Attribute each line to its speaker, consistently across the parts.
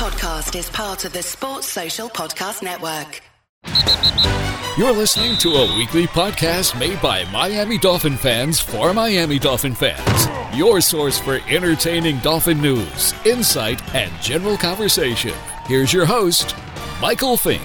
Speaker 1: podcast is part of the Sports Social Podcast Network.
Speaker 2: You're listening to a weekly podcast made by Miami Dolphin fans for Miami Dolphin fans. Your source for entertaining Dolphin news, insight, and general conversation. Here's your host, Michael Fink.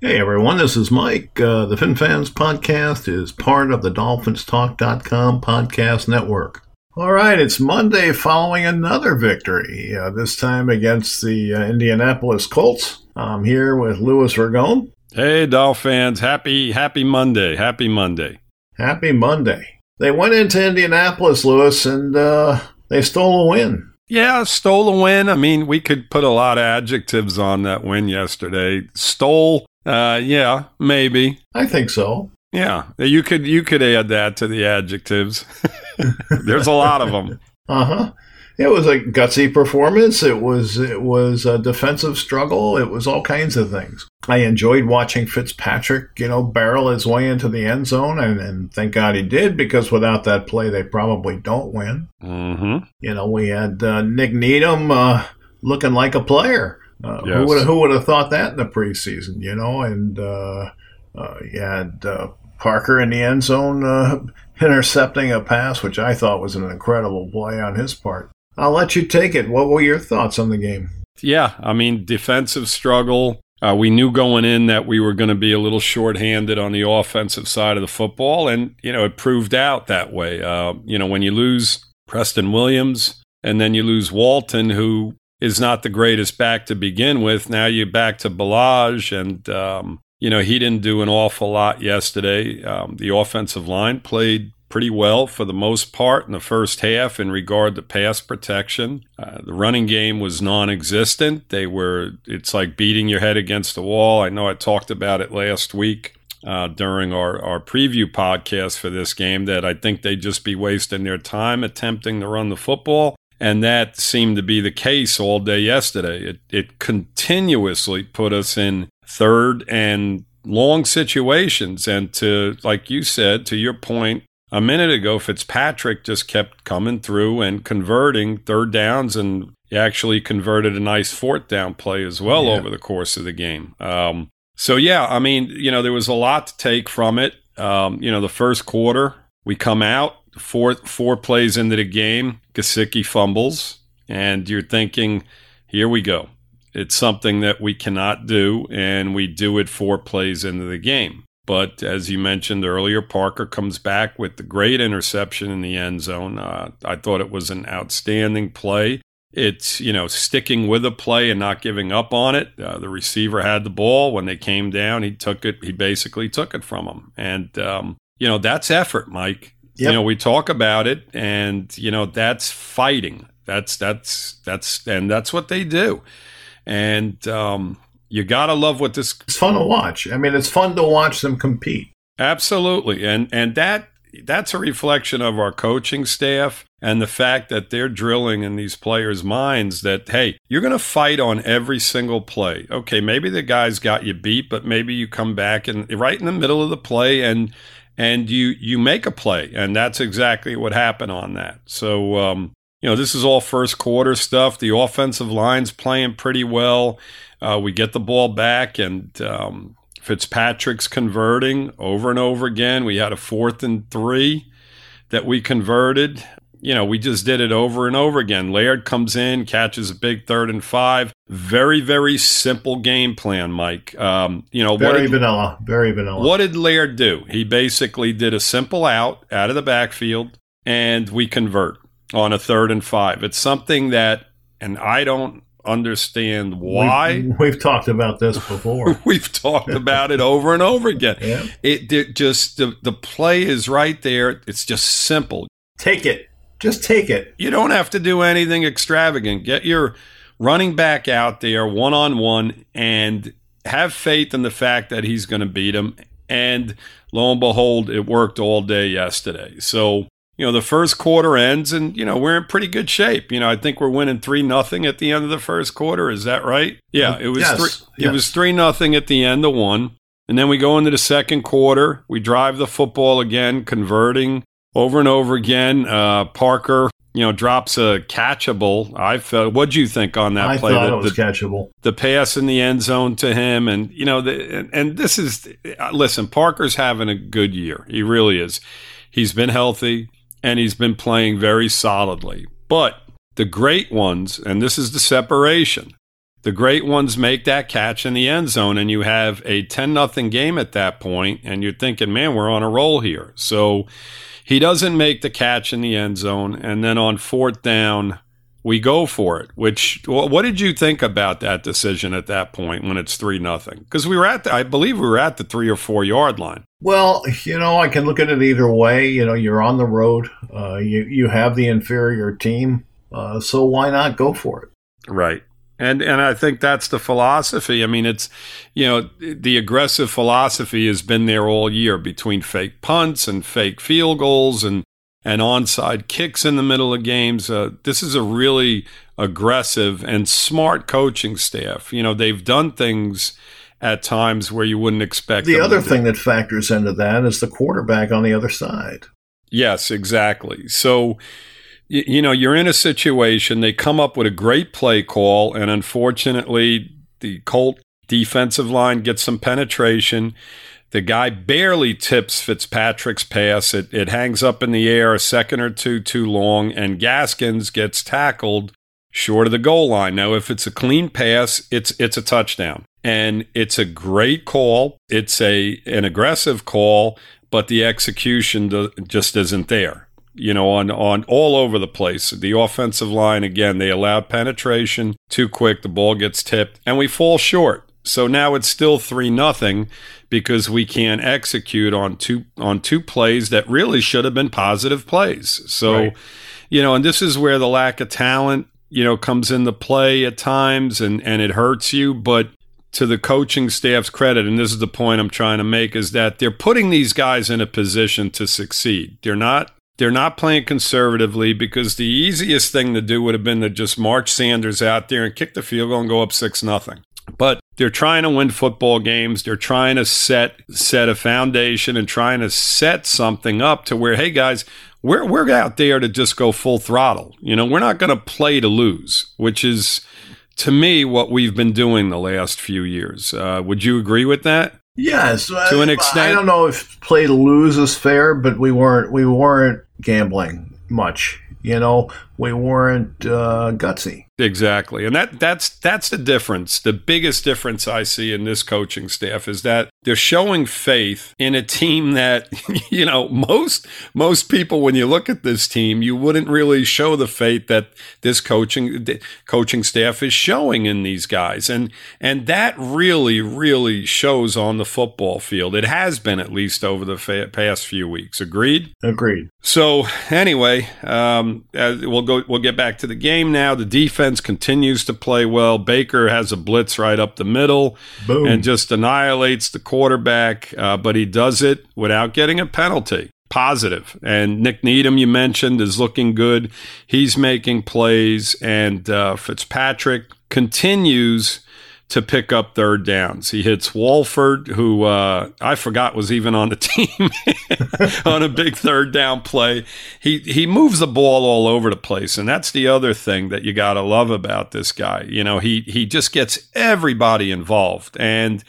Speaker 3: Hey everyone, this is Mike. Uh, the Fin Fans podcast is part of the DolphinsTalk.com podcast network. All right, it's Monday following another victory, uh, this time against the uh, Indianapolis Colts. I'm here with Louis Ragone.
Speaker 4: Hey, Dolph fans. Happy, happy Monday. Happy Monday.
Speaker 3: Happy Monday. They went into Indianapolis, Louis, and uh, they stole a win.
Speaker 4: Yeah, stole a win. I mean, we could put a lot of adjectives on that win yesterday. Stole uh, yeah, maybe.
Speaker 3: I think so.
Speaker 4: Yeah, you could you could add that to the adjectives. There's a lot of them.
Speaker 3: Uh huh. It was a gutsy performance. It was it was a defensive struggle. It was all kinds of things. I enjoyed watching Fitzpatrick, you know, barrel his way into the end zone, and, and thank God he did because without that play, they probably don't win.
Speaker 4: Mm-hmm.
Speaker 3: You know, we had uh, Nik Needham uh, looking like a player. Uh, yes. Who would who would have thought that in the preseason? You know, and uh, you had uh, Parker in the end zone uh, intercepting a pass, which I thought was an incredible play on his part. I'll let you take it. What were your thoughts on the game?
Speaker 4: Yeah, I mean, defensive struggle. Uh, we knew going in that we were going to be a little shorthanded on the offensive side of the football, and you know it proved out that way. you know, when you lose Preston Williams and then you lose Walton, who is not the greatest back to begin with. Now you're back to Ballage, and um, you know he didn't do an awful lot yesterday. Um, the offensive line played pretty well for the most part in the first half in regard to pass protection. Uh, the running game was non-existent. They were it's like beating your head against the wall. I know I talked about it last week. Uh, during our, our preview podcast for this game, that I think they'd just be wasting their time attempting to run the football. And that seemed to be the case all day yesterday. It, it continuously put us in third and long situations. And to, like you said, to your point a minute ago, Fitzpatrick just kept coming through and converting third downs and actually converted a nice fourth down play as well yeah. over the course of the game. Um, so, yeah, I mean, you know, there was a lot to take from it. Um, you know, the first quarter, we come out, four four plays into the game, Gesicki fumbles, and you're thinking, here we go. It's something that we cannot do, and we do it four plays into the game. But as you mentioned earlier, Parker comes back with the great interception in the end zone. Uh, I thought it was an outstanding play. It's, you know, sticking with a play and not giving up on it. Uh, the receiver had the ball. When they came down, he took it, he basically took it from him. And, um, you know, that's effort, Mike. Yep. You know, we talk about it, and you know that's fighting. That's that's that's and that's what they do. And um, you gotta love what this.
Speaker 3: It's fun to watch. I mean, it's fun to watch them compete.
Speaker 4: Absolutely, and and that that's a reflection of our coaching staff and the fact that they're drilling in these players' minds that, hey, you're going to fight on every single play. Okay, maybe the guy's got you beat, but maybe you come back and right in the middle of the play and and you you make a play, and that's exactly what happened on that. So um, you know this is all first quarter stuff. The offensive line's playing pretty well. Uh, we get the ball back, and um, Fitzpatrick's converting over and over again. We had a fourth and three that we converted you know, we just did it over and over again. Laird comes in, catches a big third and five. Very, very simple game plan, Mike. Um, you know,
Speaker 3: very
Speaker 4: did,
Speaker 3: vanilla, very vanilla.
Speaker 4: What did Laird do? He basically did a simple out out of the backfield, and we convert on a third and five. It's something that, and I don't understand why.
Speaker 3: We've, we've talked about this before.
Speaker 4: we've talked about it over and over again. Yeah. It, it just the the play is right there. It's just simple.
Speaker 3: Take it. Just take it.
Speaker 4: You don't have to do anything extravagant. Get your running back out there one on one and have faith in the fact that he's going to beat him. And lo and behold, it worked all day yesterday. So, you know, the first quarter ends and, you know, we're in pretty good shape. You know, I think we're winning 3 nothing at the end of the first quarter. Is that right? Yeah, it was
Speaker 3: yes,
Speaker 4: three,
Speaker 3: yes.
Speaker 4: it was 3 nothing at the end of one. And then we go into the second quarter. We drive the football again, converting over and over again. Uh, Parker, you know, drops a catchable. I felt. What'd you think on that
Speaker 3: I
Speaker 4: play?
Speaker 3: thought
Speaker 4: the,
Speaker 3: it was
Speaker 4: the,
Speaker 3: catchable.
Speaker 4: The pass in the end zone to him, and you know, the, and, and this is listen. Parker's having a good year. He really is. He's been healthy and he's been playing very solidly. But the great ones, and this is the separation. The great ones make that catch in the end zone, and you have a 10 nothing game at that point, and you're thinking, man, we're on a roll here. So he doesn't make the catch in the end zone, and then on fourth down, we go for it. Which what did you think about that decision at that point when it's three nothing? Because we were at, the, I believe, we were at the three or four yard line.
Speaker 3: Well, you know, I can look at it either way. You know, you're on the road. Uh, you you have the inferior team, uh, so why not go for it?
Speaker 4: Right. And and I think that's the philosophy. I mean, it's you know the aggressive philosophy has been there all year between fake punts and fake field goals and and onside kicks in the middle of games. Uh, this is a really aggressive and smart coaching staff. You know, they've done things at times where you wouldn't expect.
Speaker 3: The other thing that factors into that is the quarterback on the other side.
Speaker 4: Yes, exactly. So, you know, you're in a situation, they come up with a great play call, and unfortunately, the Colt defensive line gets some penetration. The guy barely tips Fitzpatrick's pass. It, it hangs up in the air a second or two too long, and Gaskins gets tackled short of the goal line. Now, if it's a clean pass, it's it's a touchdown, and it's a great call. It's a an aggressive call, but the execution do, just isn't there. You know, on on all over the place. The offensive line again, they allowed penetration too quick. The ball gets tipped, and we fall short. So now it's still three nothing because we can't execute on two on two plays that really should have been positive plays. So, right. you know, and this is where the lack of talent, you know, comes into play at times and and it hurts you, but to the coaching staff's credit, and this is the point I'm trying to make, is that they're putting these guys in a position to succeed. They're not they're not playing conservatively because the easiest thing to do would have been to just march Sanders out there and kick the field goal and go up six nothing. But they're trying to win football games. They're trying to set set a foundation and trying to set something up to where, hey guys, we're we're out there to just go full throttle. You know, we're not going to play to lose, which is to me what we've been doing the last few years. Uh, would you agree with that?
Speaker 3: Yes,
Speaker 4: to an extent.
Speaker 3: I don't know if play to lose is fair, but we weren't we weren't gambling much. You know, we weren't uh, gutsy.
Speaker 4: Exactly. And that that's that's the difference. The biggest difference I see in this coaching staff is that they're showing faith in a team that you know most most people when you look at this team you wouldn't really show the faith that this coaching coaching staff is showing in these guys and and that really really shows on the football field it has been at least over the fa- past few weeks agreed
Speaker 3: agreed
Speaker 4: so anyway um, we'll go we'll get back to the game now the defense continues to play well Baker has a blitz right up the middle
Speaker 3: Boom.
Speaker 4: and just annihilates the quarterback, uh, but he does it without getting a penalty. Positive. And Nik Needham, you mentioned, is looking good. He's making plays, and uh, Fitzpatrick continues to pick up third downs. He hits Walford, who uh, I forgot was even on the team on a big third down play. He he moves the ball all over the place, and that's the other thing that you got to love about this guy. You know, he he just gets everybody involved, and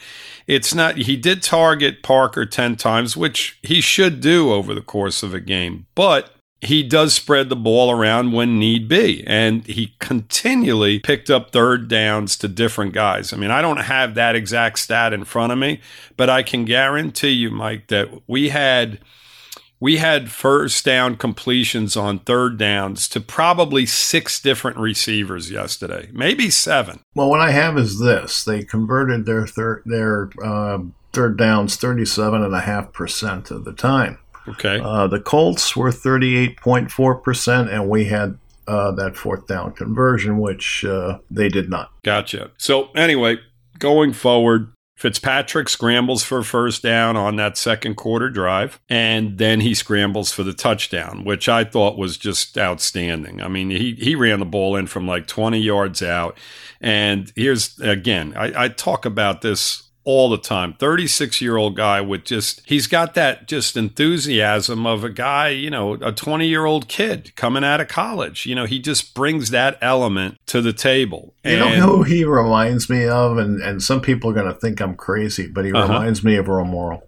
Speaker 4: it's not. He did target Parker ten times, which he should do over the course of a game, but he does spread the ball around when need be. And he continually picked up third downs to different guys. I mean, I don't have that exact stat in front of me, but I can guarantee you, Mike, that we had we had first down completions on third downs to probably six different receivers yesterday, maybe seven.
Speaker 3: Well, what I have is this: they converted their third their uh, third downs thirty seven and a half percent of the time.
Speaker 4: Okay.
Speaker 3: Uh, the Colts were 38.4%, and we had uh, that fourth down conversion, which uh, they did not.
Speaker 4: Gotcha. So, anyway, going forward, Fitzpatrick scrambles for first down on that second quarter drive, and then he scrambles for the touchdown, which I thought was just outstanding. I mean, he, he ran the ball in from like 20 yards out. And here's again, I, I talk about this all the time. 36 year old guy with just, he's got that just enthusiasm of a guy, you know, a 20 year old kid coming out of college. You know, he just brings that element to the table.
Speaker 3: You know who he reminds me of? And, and some people are going to think I'm crazy, but he uh-huh. reminds me of Earl Morrall.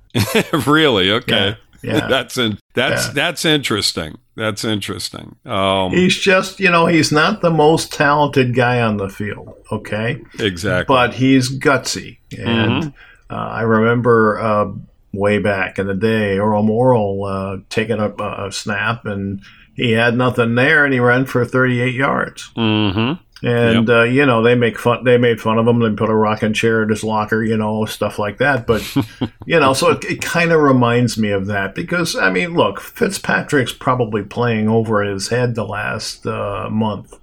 Speaker 4: really? Okay. Yeah. Yeah. that's in, that's yeah. that's interesting. That's interesting. Um,
Speaker 3: he's just, you know, he's not the most talented guy on the field. Okay,
Speaker 4: exactly.
Speaker 3: But he's gutsy, and mm-hmm. uh, I remember uh, way back in the day, Earl Morrall uh, taking a, a, snap, and he had nothing there, and he ran for 38 yards.
Speaker 4: Mm-hmm
Speaker 3: and yep. uh, you know they make fun. They made fun of him. They put a rocking chair in his locker, you know, stuff like that. But you know, so it, it kind of reminds me of that because I mean, look, Fitzpatrick's probably playing over his head the last uh, month.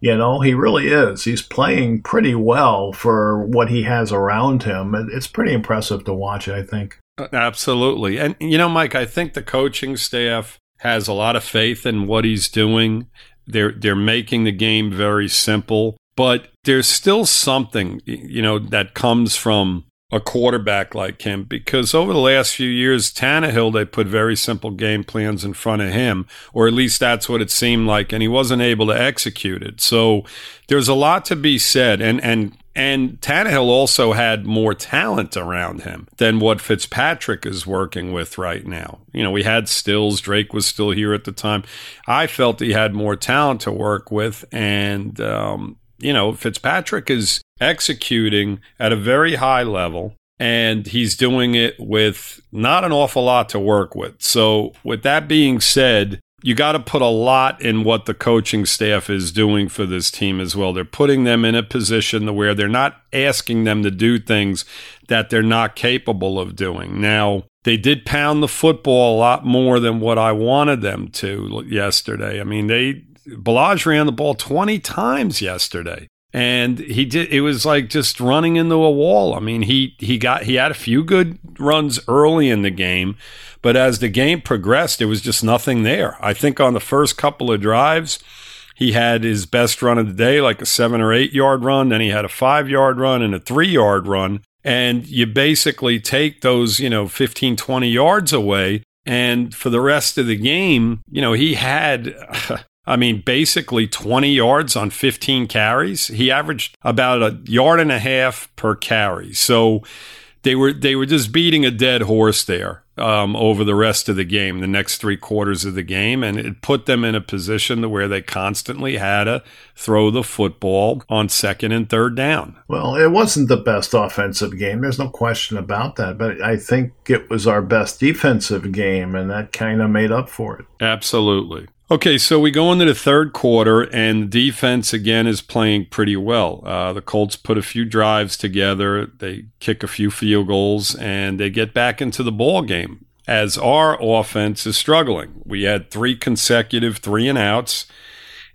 Speaker 3: You know, he really is. He's playing pretty well for what he has around him. It's pretty impressive to watch. I think.
Speaker 4: Uh, absolutely, and you know, Mike, I think the coaching staff has a lot of faith in what he's doing they're they're making the game very simple, but there's still something you know that comes from a quarterback like him because over the last few years, Tannehill, they put very simple game plans in front of him, or at least that's what it seemed like, and he wasn't able to execute it. So there's a lot to be said. And, and and Tannehill also had more talent around him than what Fitzpatrick is working with right now. You know, we had Stills, Drake was still here at the time. I felt he had more talent to work with. And, um, you know, Fitzpatrick is executing at a very high level and he's doing it with not an awful lot to work with. So, with that being said, you got to put a lot in what the coaching staff is doing for this team as well. They're putting them in a position where they're not asking them to do things that they're not capable of doing. Now, they did pound the football a lot more than what I wanted them to yesterday. I mean, they Ballage ran the ball 20 times yesterday. And he did it was like just running into a wall. I mean he he got he had a few good runs early in the game but as the game progressed there was just nothing there. I think on the first couple of drives he had his best run of the day like a 7 or 8 yard run. Then he had a 5 yard run and a 3 yard run. And you basically take those you know 15 20 yards away. And for the rest of the game, you know, he had I mean, basically 20 yards on 15 carries. He averaged about a yard and a half per carry. So they were they were just beating a dead horse there um, over the rest of the game, the next three quarters of the game, and it put them in a position where they constantly had to throw the football on second and third down.
Speaker 3: Well, it wasn't the best offensive game. There's no question about that, but I think it was our best defensive game, and that kind of made up for it.
Speaker 4: Absolutely. Okay, so we go into the third quarter, and defense again is playing pretty well. Uh, the Colts put a few drives together, they kick a few field goals, and they get back into the ball game. As our offense is struggling, we had three consecutive three and outs,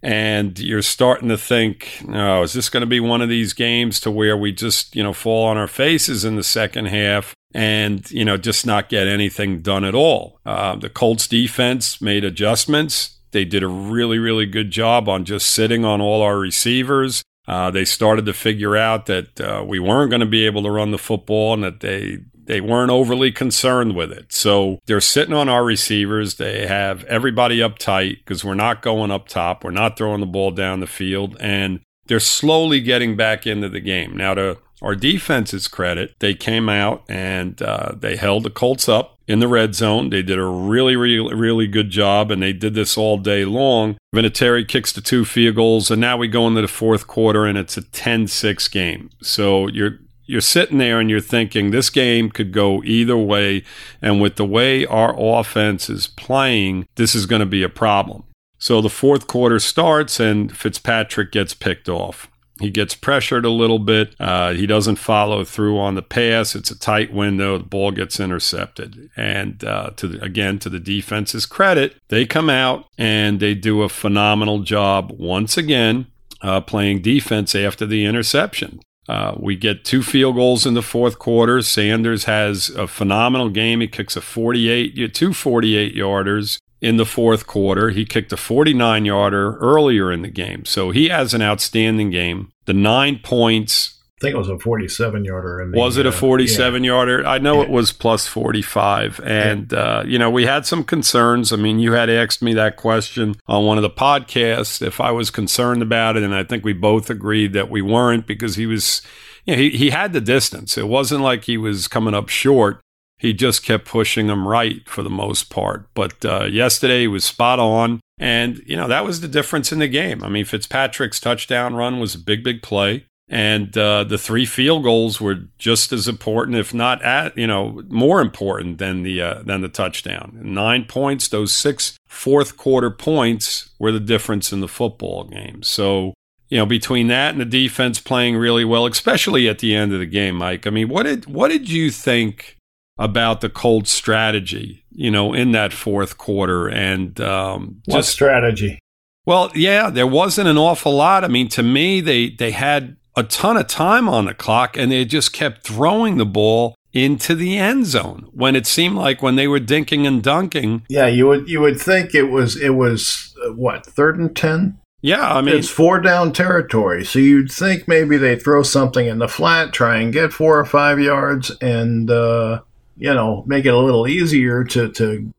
Speaker 4: and you're starting to think, "Oh, is this going to be one of these games to where we just you know fall on our faces in the second half?" and you know just not get anything done at all. Uh, the Colts defense made adjustments. They did a really, really good job on just sitting on all our receivers. Uh, they started to figure out that uh, we weren't going to be able to run the football and that they they weren't overly concerned with it. So they're sitting on our receivers. They have everybody up tight because we're not going up top. We're not throwing the ball down the field. And they're slowly getting back into the game. Now, to our defense's credit, they came out and uh, they held the Colts up in the red zone. They did a really, really, really good job, and they did this all day long. Vinatieri kicks the two field goals, and now we go into the fourth quarter, and it's a 10-6 game. So you're you're sitting there and you're thinking this game could go either way, and with the way our offense is playing, this is going to be a problem. So the fourth quarter starts, and Fitzpatrick gets picked off. He gets pressured a little bit. Uh, he doesn't follow through on the pass. It's a tight window. The ball gets intercepted. And uh, to the, again, to the defense's credit, they come out and they do a phenomenal job once again uh, playing defense after the interception. Uh, we get two field goals in the fourth quarter. Sanders has a phenomenal game. He kicks a 48, two 48 yarders in the fourth quarter. He kicked a 49 yarder earlier in the game. So he has an outstanding game. The nine points
Speaker 3: I think it was a 47 yarder.
Speaker 4: Was it a 47 uh, yarder? I know yeah. it was plus 45. And, yeah. uh, you know, we had some concerns. I mean, you had asked me that question on one of the podcasts if I was concerned about it. And I think we both agreed that we weren't because he was, you know, he, he had the distance. It wasn't like he was coming up short. He just kept pushing them right for the most part. But uh, yesterday he was spot on. And, you know, that was the difference in the game. I mean, Fitzpatrick's touchdown run was a big, big play. And uh, the three field goals were just as important, if not at you know more important than the uh, than the touchdown. Nine points, those six fourth quarter points were the difference in the football game. So you know between that and the defense playing really well, especially at the end of the game, Mike. I mean, what did what did you think about the Colt strategy? You know, in that fourth quarter and um,
Speaker 3: what just, strategy?
Speaker 4: Well, yeah, there wasn't an awful lot. I mean, to me, they they had a ton of time on the clock and they just kept throwing the ball into the end zone when it seemed like when they were dinking and dunking.
Speaker 3: Yeah, you would you would think it was it was uh, what third and ten.
Speaker 4: Yeah, I mean
Speaker 3: it's four down territory, so you'd think maybe they throw something in the flat, try and get four or five yards, and uh, you know make it a little easier to to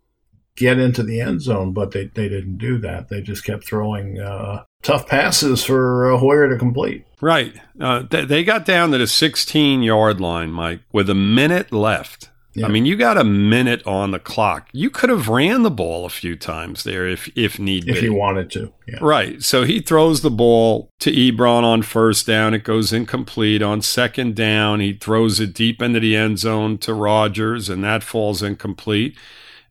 Speaker 3: get into the end zone. But they they didn't do that. They just kept throwing uh, tough passes for uh, Hoyer to complete.
Speaker 4: Right. Uh, th- they got down to the 16 yard line, Mike, with a minute left. Yeah. I mean, you got a minute on the clock. You could have ran the ball a few times there if if need
Speaker 3: if
Speaker 4: be.
Speaker 3: If you wanted to. Yeah.
Speaker 4: Right. So he throws the ball to Ebron on first down. It goes incomplete. On second down, he throws it deep into the end zone to Rogers, and that falls incomplete.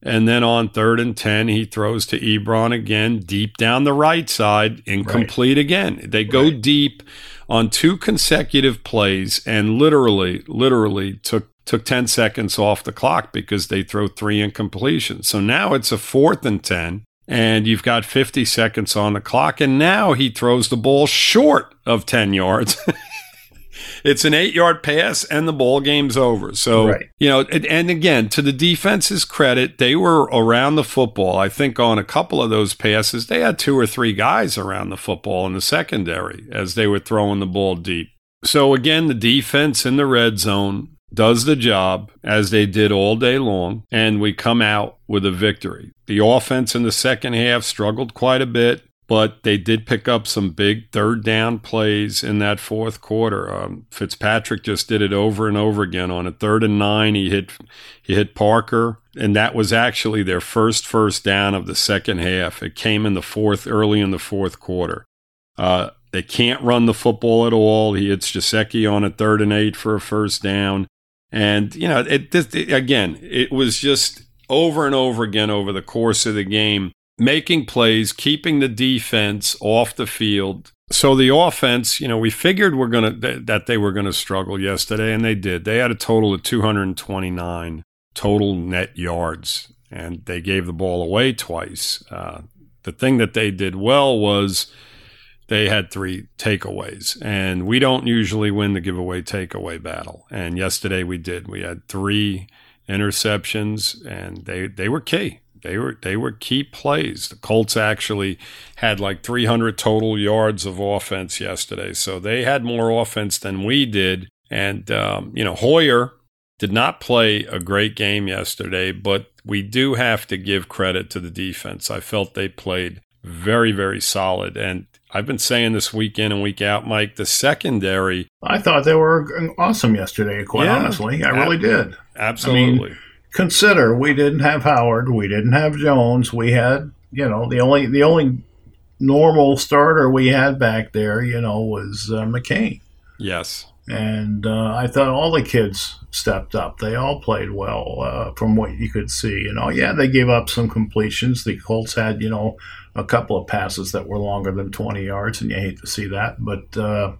Speaker 4: And then on third and 10, he throws to Ebron again, deep down the right side, incomplete right. again. They go right. deep on two consecutive plays and literally, literally took took 10 seconds off the clock because they throw three incompletions. So now it's a fourth and 10 and you've got 50 seconds on the clock and now he throws the ball short of 10 yards. it's an eight yard pass and the ball game's over. So, right. you know, and, and, again, to the defense's credit, they were around the football. I think on a couple of those passes, they had two or three guys around the football in the secondary as they were throwing the ball deep. So, again, the defense in the red zone does the job as they did all day long, and we come out with a victory. The offense in the second half struggled quite a bit but they did pick up some big third down plays in that fourth quarter. Um, Fitzpatrick just did it over and over again. On a third and nine, he hit he hit Parker, and that was actually their first first down of the second half. It came in the fourth, early in the fourth quarter. Uh, they can't run the football at all. He hits Gesicki on a third and eight for a first down, and you know it, it again. It was just over and over again over the course of the game making plays, keeping the defense off the field. So the offense, you know, we figured we're going to that they were to struggle yesterday and they did. They had a total of 229 total net yards and they gave the ball away twice. Uh, the thing that they did well was they had three takeaways, and we don't usually win the giveaway takeaway battle. And yesterday we did. We had three interceptions, and they they were key. They were they were key plays. The Colts actually had like 300 total yards of offense yesterday, so they had more offense than we did. And um, you know Hoyer did not play a great game yesterday, but we do have to give credit to the defense. I felt they played very very solid, and I've been saying this week in and week out, Mike. The secondary.
Speaker 3: I thought they were awesome yesterday. Quite yeah, honestly, I really did.
Speaker 4: Absolutely. I mean,
Speaker 3: consider we didn't have Howard, we didn't have Jones, we had you know the only the only normal starter we had back there, you know, was uh, McCain.
Speaker 4: Yes.
Speaker 3: And uh, I thought all the kids stepped up. They all played well uh, from what you could see. You know, yeah, they gave up some completions. The Colts had, you know, a couple of passes that were longer than 20 yards, and you hate to see that. But uh,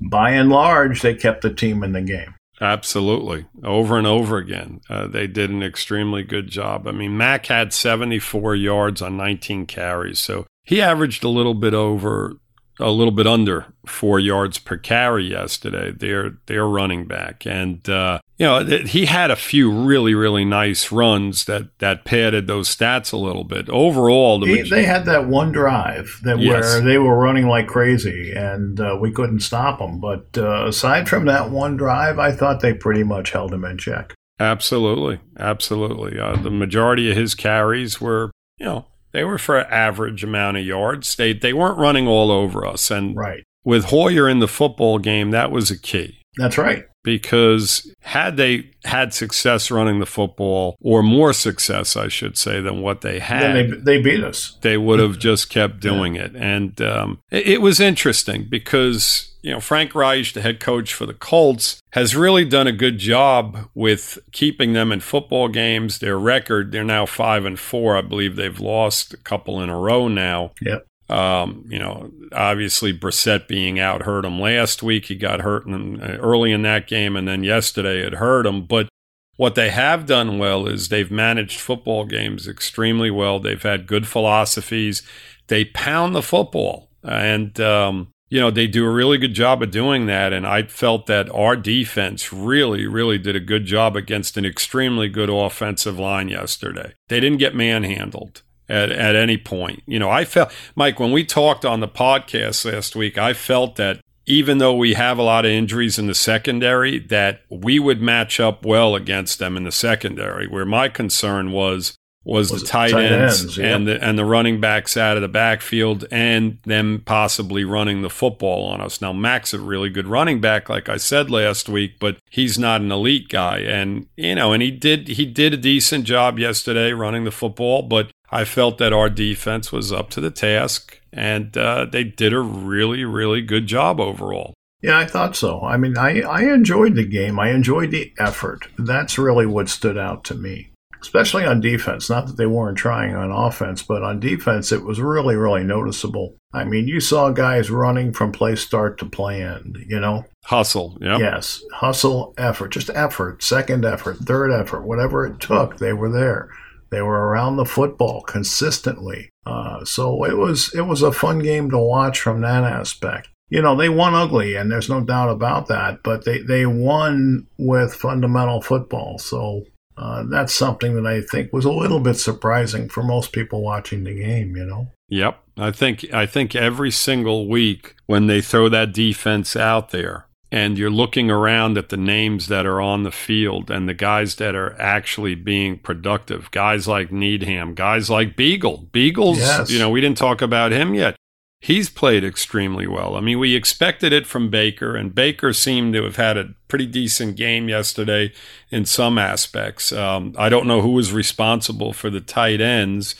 Speaker 3: by and large, they kept the team in the game.
Speaker 4: Absolutely. Over and over again. Uh, they did an extremely good job. I mean, Mack had 74 yards on 19 carries. So he averaged a little bit over, a little bit under four yards per carry yesterday. They're, they're running back. And, uh, you know, he had a few really, really nice runs that that padded those stats a little bit. Overall, the
Speaker 3: he, they had that one drive that yes. where they were running like crazy, and uh, we couldn't stop them. But uh, aside from that one drive, I thought they pretty much held him in check.
Speaker 4: Absolutely, absolutely. Uh, the majority of his carries were, you know, they were for average amount of yards. They they weren't running all over us, and
Speaker 3: right.
Speaker 4: with Hoyer in the football game, that was a key.
Speaker 3: That's right
Speaker 4: because had they had success running the football, or more success, I should say, than what they had,
Speaker 3: they, they beat us.
Speaker 4: They would have just kept doing yeah. it, and um, it, it, was interesting because you know Frank Reich, the head coach for the Colts, has really done a good job with keeping them in football games. Their record, they're now five and four. I believe they've lost a couple in a row now.
Speaker 3: Yep.
Speaker 4: Um, you know, obviously Brissett being out hurt him last week. He got hurt in, uh, early in that game, and then yesterday it hurt him. But what they have done well is they've managed football games extremely well. They've had good philosophies. They pound the football, and um, you know they do a really good job of doing that. And I felt that our defense really, really did a good job against an extremely good offensive line yesterday. They didn't get manhandled at, at any point. You know, I felt, Mike, when we talked on the podcast last week, I felt that even though we have a lot of injuries in the secondary, that we would match up well against them in the secondary. Where my concern was was, was the tight, tight ends, ends yeah. and the and the running backs out of the backfield and them possibly running the football on us. Now Mack's a really good running back, like I said last week, but he's not an elite guy. And you know, and he did he did a decent job yesterday running the football, but I felt that our defense was up to the task and uh, they did a really, really good job overall.
Speaker 3: Yeah, I thought so. I mean, I, I enjoyed the game. I enjoyed the effort. That's really what stood out to me, especially on defense. Not that they weren't trying on offense, but on defense, it was really, really noticeable. I mean, you saw guys running from play start to play end, you know?
Speaker 4: Hustle, yeah.
Speaker 3: Yes, hustle, effort, just effort, second effort, third effort, whatever it took, they were there. They were around the football consistently. Uh, so it was it was a fun game to watch from that aspect. You know, they won ugly, and there's no doubt about that. But they they won with fundamental football. So uh, that's something that I think was a little bit surprising for most people watching the game. You know.
Speaker 4: Yep, I think I think every single week when they throw that defense out there, and you're looking around at the names that are on the field and the guys that are actually being productive. Guys like Needham, guys like Biegel. Biegel's, yes. you know, we didn't talk about him yet. He's played extremely well. I mean, we expected it from Baker, and Baker seemed to have had a pretty decent game yesterday in some aspects. Um, I don't know who was responsible for the tight ends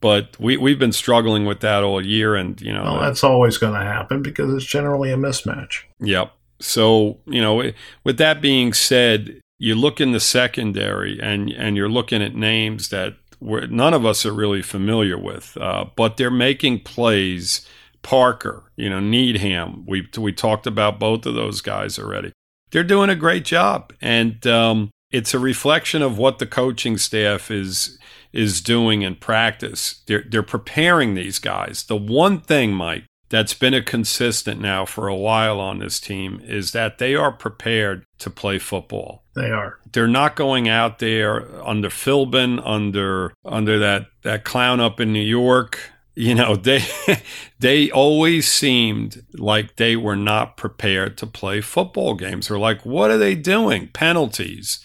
Speaker 4: but we we've been struggling with that all year, and you know
Speaker 3: well, that's always going to happen because it's generally a mismatch.
Speaker 4: Yep, so, you know, with that being said, you look in the secondary and and you're looking at names that none of us are really familiar with, uh, but they're making plays. Parker, you know, Needham. We we talked about both of those guys already. They're doing a great job, and um, it's a reflection of what the coaching staff is is doing in practice. They're they're preparing these guys. The one thing, Mike, that's been a consistent now for a while on this team is that they are prepared to play football.
Speaker 3: They are.
Speaker 4: They're not going out there under Philbin, under under that that clown up in New York. You know, they they always seemed like they were not prepared to play football games. They're like, what are they doing? Penalties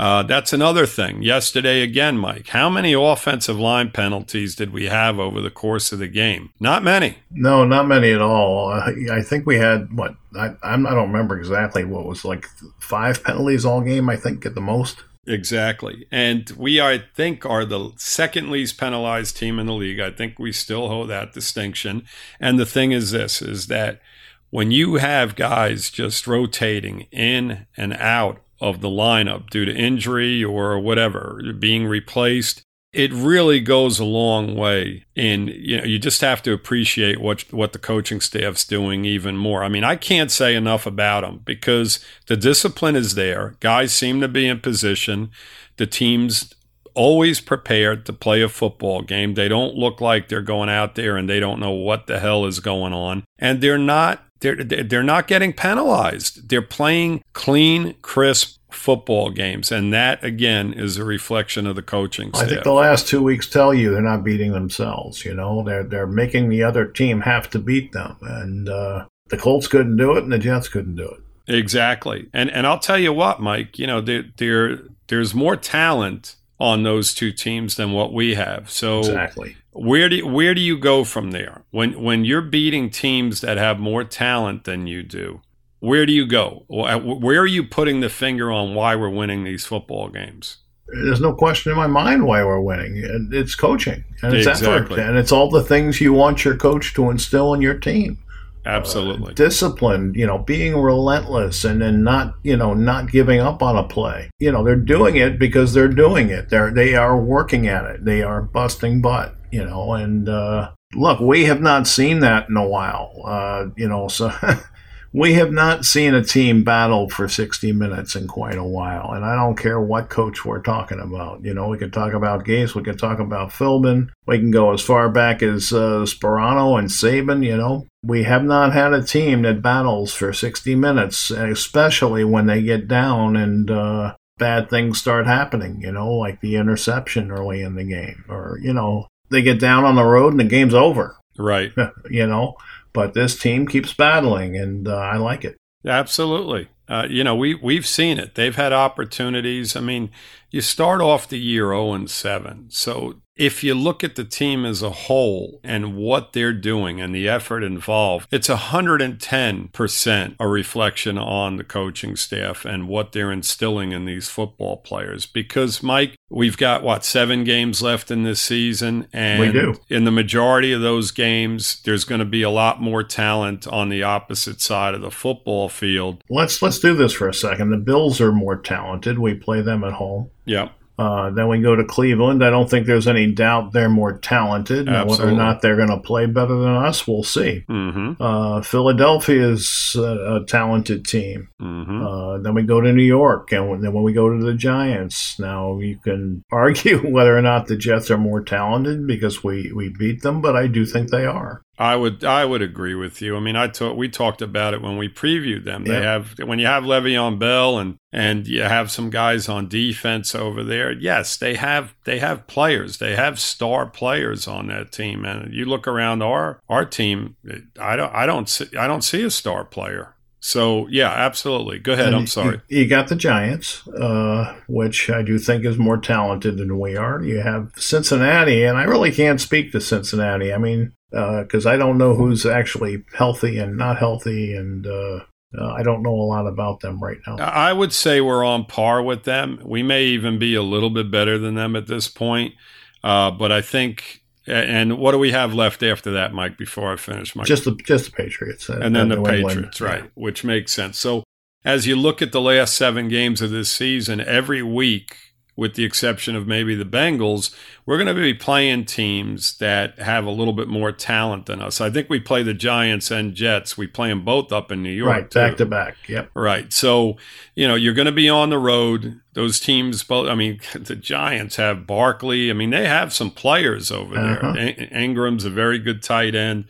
Speaker 4: uh, that's another thing. Yesterday, again, Mike, how many offensive line penalties did we have over the course of the game? Not many.
Speaker 3: No, not many at all. Uh, I think we had, what, I, I don't remember exactly what was like five penalties all game, I think, at the most.
Speaker 4: Exactly. And we, I think, are the second least penalized team in the league. I think we still hold that distinction. And the thing is this is that when you have guys just rotating in and out of the lineup due to injury or whatever, being replaced. It really goes a long way and you know you just have to appreciate what what the coaching staff's doing even more. I mean, I can't say enough about them because the discipline is there. Guys seem to be in position. The team's always prepared to play a football game. They don't look like they're going out there and they don't know what the hell is going on. And they're not they're they're not getting penalized. They're playing clean, crisp football games. And that, again, is a reflection of the coaching staff.
Speaker 3: I think the last two weeks tell you they're not beating themselves. You know, they're, they're making the other team have to beat them. And uh, the Colts couldn't do it, and the Jets couldn't do it.
Speaker 4: Exactly. And, and I'll tell you what, Mike, you know, there, there there's more talent on those two teams than what we have. So
Speaker 3: exactly.
Speaker 4: Where do where do you go from there? When when you're beating teams that have more talent than you do, where do you go? Where are you putting the finger on why we're winning these football games?
Speaker 3: There's no question in my mind why we're winning. It's coaching and it's exactly. effort and it's all the things you want your coach to instill in your team.
Speaker 4: Absolutely.
Speaker 3: Uh, discipline, you know, being relentless and then not, you know, not giving up on a play. You know, they're doing it because they're doing it. They're they are working at it. They are busting butt, you know, and uh look, we have not seen that in a while. Uh, you know, so we have not seen a team battle for 60 minutes in quite a while. And I don't care what coach we're talking about. You know, we could talk about Gase, we could talk about Philbin, we can go as far back as uh, Sparano and Saban. You know, we have not had a team that battles for 60 minutes, especially when they get down and, uh, bad things start happening, you know, like the interception early in the game, or, you know, they get down on the road and the game's over.
Speaker 4: Right.
Speaker 3: you know, but this team keeps battling, and uh, I like it.
Speaker 4: Absolutely. Uh, you know, we we've seen it. They've had opportunities. I mean, you start off the year 0 and 7. So if you look at the team as a whole and what they're doing and the effort involved, it's 110% a reflection on the coaching staff and what they're instilling in these football players. Because, Mike, we've got what, seven games left in this season? And
Speaker 3: we do.
Speaker 4: in the majority of those games, there's going to be a lot more talent on the opposite side of the football field.
Speaker 3: Let's let's do this for a second. The Bills are more talented. We play them at home.
Speaker 4: Yep.
Speaker 3: Uh, then we go to Cleveland. I don't think there's any doubt they're more talented. Whether or not they're going to play better than us, we'll see.
Speaker 4: Mm-hmm.
Speaker 3: Uh, Philadelphia is a, a talented team.
Speaker 4: Mm-hmm.
Speaker 3: Uh, then we go to New York, and when, then when we go to the Giants, now you can argue whether or not the Jets are more talented because we, we beat them, but I do think they are.
Speaker 4: I would I would agree with you. I mean, I talk, we talked about it when we previewed them. They yeah. have when you have Le'Veon Bell and and you have some guys on defense over there. Yes, they have they have players. They have star players on that team. And you look around our our team, I don't I don't see, I don't see a star player. So yeah, absolutely. Go ahead. And I'm sorry.
Speaker 3: You, you, got the Giants, uh, which I do think is more talented than we are. You have Cincinnati, and I really can't speak to Cincinnati. I mean, because uh, I don't know who's actually healthy and not healthy, and uh, uh, I don't know a lot about them right now.
Speaker 4: I would say we're on par with them. We may even be a little bit better than them at this point. Uh, but I think, and what do we have left after that, Mike? Before I finish, Mike,
Speaker 3: just the just the Patriots,
Speaker 4: uh, and then the New Patriots, England. right? Yeah. Which makes sense. So as you look at the last seven games of this season, every week with the exception of maybe the Bengals, we're going to be playing teams that have a little bit more talent than us. I think we play the Giants and Jets. We play them both up in New York.
Speaker 3: Right, back to back. Yep.
Speaker 4: Right. So, you know, you're going to be on the road. Those teams, both, I mean, the Giants have Barkley. I mean, they have some players over uh-huh. there. Engram's a very good tight end.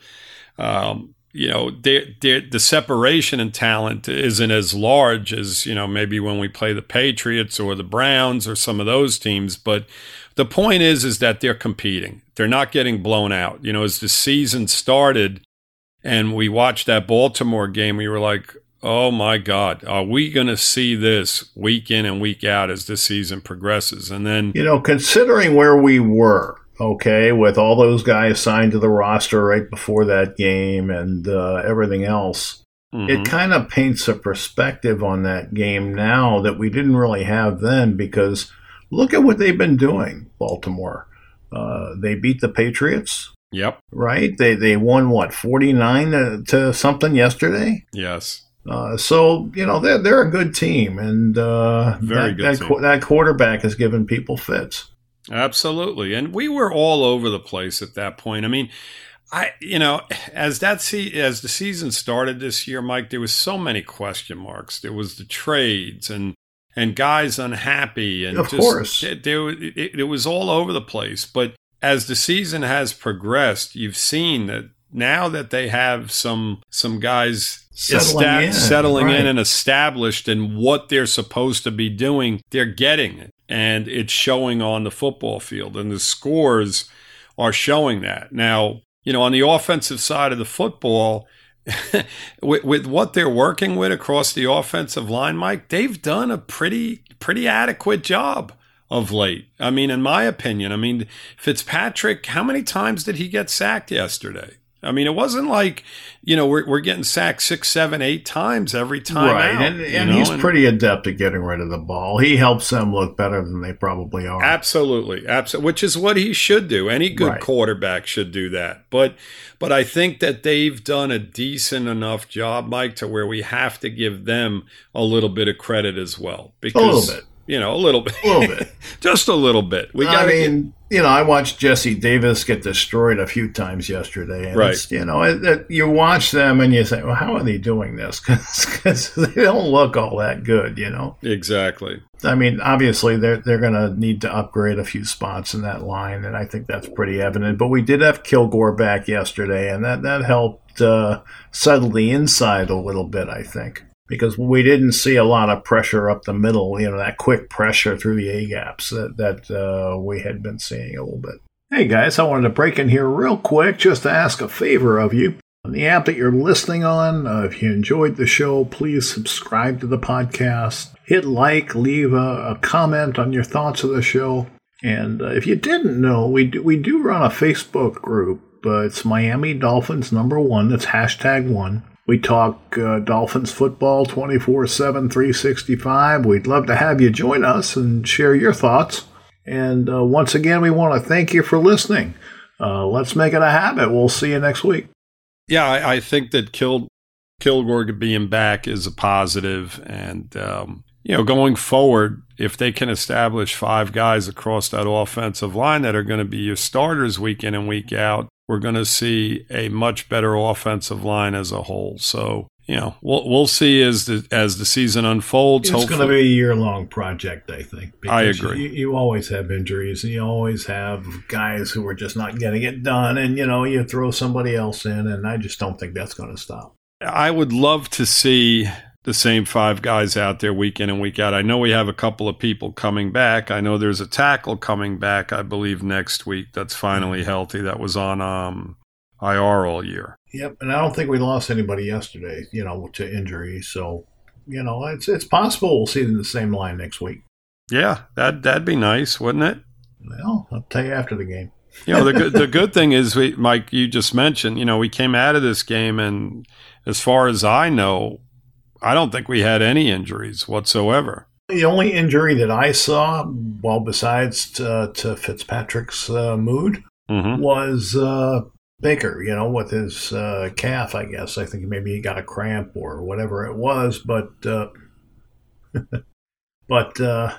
Speaker 4: Um, you know, they're, they're, the separation in talent isn't as large as, you know, maybe when we play the Patriots or the Browns or some of those teams. But the point is, is that they're competing. They're not getting blown out. You know, as the season started and we watched that Baltimore game, we were like, oh my God, are we going to see this week in and week out as the season progresses? And then,
Speaker 3: you know, considering where we were, okay, with all those guys signed to the roster right before that game and uh, everything else. Mm-hmm. It kind of paints a perspective on that game now that we didn't really have then because look at what they've been doing, Baltimore. Uh, they beat the Patriots.
Speaker 4: Yep.
Speaker 3: Right? They they won what forty nine to, to, something yesterday.
Speaker 4: Yes.
Speaker 3: Uh, so you know they're they're a good team, and uh,
Speaker 4: very
Speaker 3: that, good.
Speaker 4: That, team.
Speaker 3: that quarterback has given people fits.
Speaker 4: Absolutely. And we were all over the place at that point. I mean, I you know, as that se- as the season started this year, Mike, there was so many question marks. There was the trades and and guys unhappy and
Speaker 3: of
Speaker 4: just,
Speaker 3: course
Speaker 4: there, it, it was all over the place. But as the season has progressed, you've seen that now that they have some some guys
Speaker 3: settling, esta- in,
Speaker 4: settling right. in and established in what they're supposed to be doing. They're getting it, and it's showing on the football field, and the scores are showing that. Now, you know, on the offensive side of the football, with, with, what they're working with across the offensive line, Mike, they've done a pretty pretty adequate job of late. I mean, in my opinion, I mean Fitzpatrick. How many times did he get sacked yesterday? I mean, it wasn't like, you know, we're, we're getting sacked six, seven, eight times every time.
Speaker 3: Right.
Speaker 4: Out,
Speaker 3: and, and he's and, pretty adept at getting rid of the ball. He helps them look better than they probably are.
Speaker 4: Absolutely. Absolutely. Which is what he should do. Any good right. quarterback should do that. But, but I think that they've done a decent enough job, Mike, to where we have to give them a little bit of credit as well.
Speaker 3: Because, a little bit
Speaker 4: you know, a little bit,
Speaker 3: a little bit,
Speaker 4: just a little bit.
Speaker 3: We got. I mean, get, you know, I watched Jesse Davis get destroyed a few times yesterday, and right? you know, it, it, you watch them and you say, "Well, how are they doing this?" Because they don't look all that good, you know.
Speaker 4: Exactly.
Speaker 3: I mean, obviously they're they're going to need to upgrade a few spots in that line, and I think that's pretty evident. But we did have Kilgore back yesterday, and that that helped uh, settle the inside a little bit. I think because we didn't see a lot of pressure up the middle, you know, that quick pressure through the A gaps that, that uh, we had been seeing a little bit. Hey guys, I wanted to break in here real quick just to ask a favor of you. On the app that you're listening on, uh, if you enjoyed the show, please subscribe to the podcast, hit like, leave a, a comment on your thoughts of the show. And uh, if you didn't know, we do, we do run a Facebook group. Uh, it's Miami Dolphins number one. That's hashtag one. We talk uh, Dolphins football 24 7, 365. We'd love to have you join us and share your thoughts. And uh, once again, we want to thank you for listening. Uh, let's make it a habit. We'll see you next week.
Speaker 4: Yeah, I, I think that Kil- Kilgore being back is a positive, and um, you know, going forward, if they can establish five guys across that offensive line that are going to be your starters week in and week out, we're going to see a much better offensive line as a whole. So, you know, we'll we'll see as the as the season unfolds.
Speaker 3: It's going to be a year long project, I think.
Speaker 4: I agree.
Speaker 3: You, you, always have injuries, and you always have guys who are just not getting it done, and you know you throw somebody else in, and I just don't think that's going to stop.
Speaker 4: I would love to see the same five guys out there week in and week out. I know we have a couple of people coming back. I know there's a tackle coming back, I believe, next week that's finally healthy. That was on um, IR all year.
Speaker 3: Yep, and I don't think we lost anybody yesterday, you know, to injury. So, you know, it's it's possible we'll see them in the same line next week.
Speaker 4: Yeah, that that'd be nice, wouldn't it?
Speaker 3: Well, I'll tell you after the game.
Speaker 4: you know, the good the good thing is, we, Mike, you just mentioned, you know, we came out of this game, and as far as I know, I don't think we had any injuries whatsoever.
Speaker 3: The only injury that I saw, well, besides to, to Fitzpatrick's uh, mood, mm-hmm. was uh, Baker, you know, with his uh, calf, I guess. I think maybe he got a cramp or whatever it was, but uh, but uh,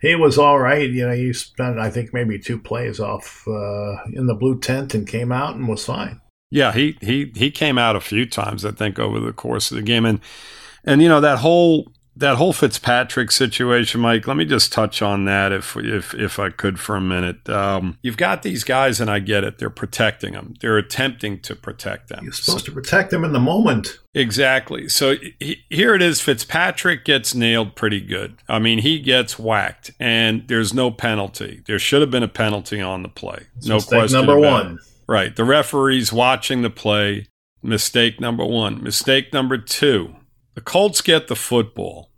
Speaker 3: he was all right. You know, he spent, I think, maybe two plays off uh, in the blue tent and came out and was fine.
Speaker 4: Yeah, he he he came out a few times, I think, over the course of the game, and and you know that whole that whole Fitzpatrick situation, Mike. Let me just touch on that, if if if I could, for a minute. Um, you've got these guys, and I get it. They're protecting them. They're attempting to protect them.
Speaker 3: You're supposed to protect them in the moment.
Speaker 4: Exactly. So he, here it is. Fitzpatrick gets nailed pretty good. I mean, he gets whacked, and there's no penalty. There should have been a penalty on the play. It's no question.
Speaker 3: Number one. It.
Speaker 4: Right. The referee's watching the play. Mistake number one. Mistake number two the Colts get the football.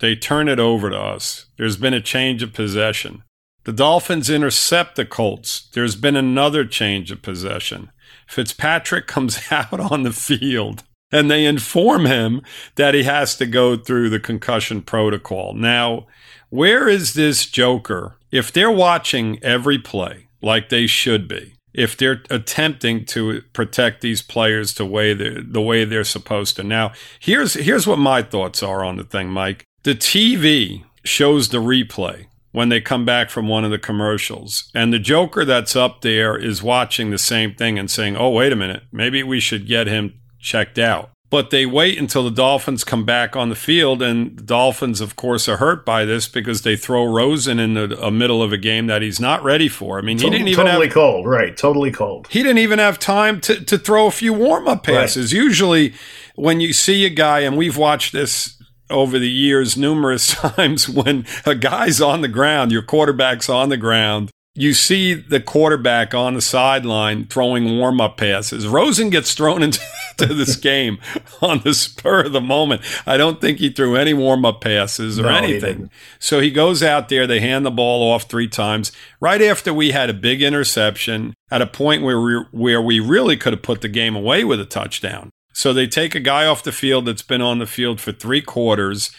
Speaker 4: They turn it over to us. There's been a change of possession. The Dolphins intercept the Colts. There's been another change of possession. Fitzpatrick comes out on the field and they inform him that he has to go through the concussion protocol. Now, where is this joker? If they're watching every play like they should be, if they're attempting to protect these players the way they're, the way they're supposed to. Now, here's here's what my thoughts are on the thing, Mike. The TV shows the replay when they come back from one of the commercials, and the Joker that's up there is watching the same thing and saying, "Oh, wait a minute, maybe we should get him checked out." But they wait until the Dolphins come back on the field. And the Dolphins, of course, are hurt by this because they throw Rosen in the a middle of a game that he's not ready for. I mean, he didn't even
Speaker 3: totally
Speaker 4: have,
Speaker 3: cold, right? Totally cold.
Speaker 4: He didn't even have time to, to throw a few warm up passes. Right. Usually, when you see a guy, and we've watched this over the years numerous times when a guy's on the ground, your quarterback's on the ground, you see the quarterback on the sideline throwing warm up passes. Rosen gets thrown into this game on the spur of the moment. I don't think he threw any warm up passes or no, anything. He so he goes out there, they hand the ball off three times. Right after we had a big interception at a point where we, where we really could have put the game away with a touchdown. So they take a guy off the field that's been on the field for three quarters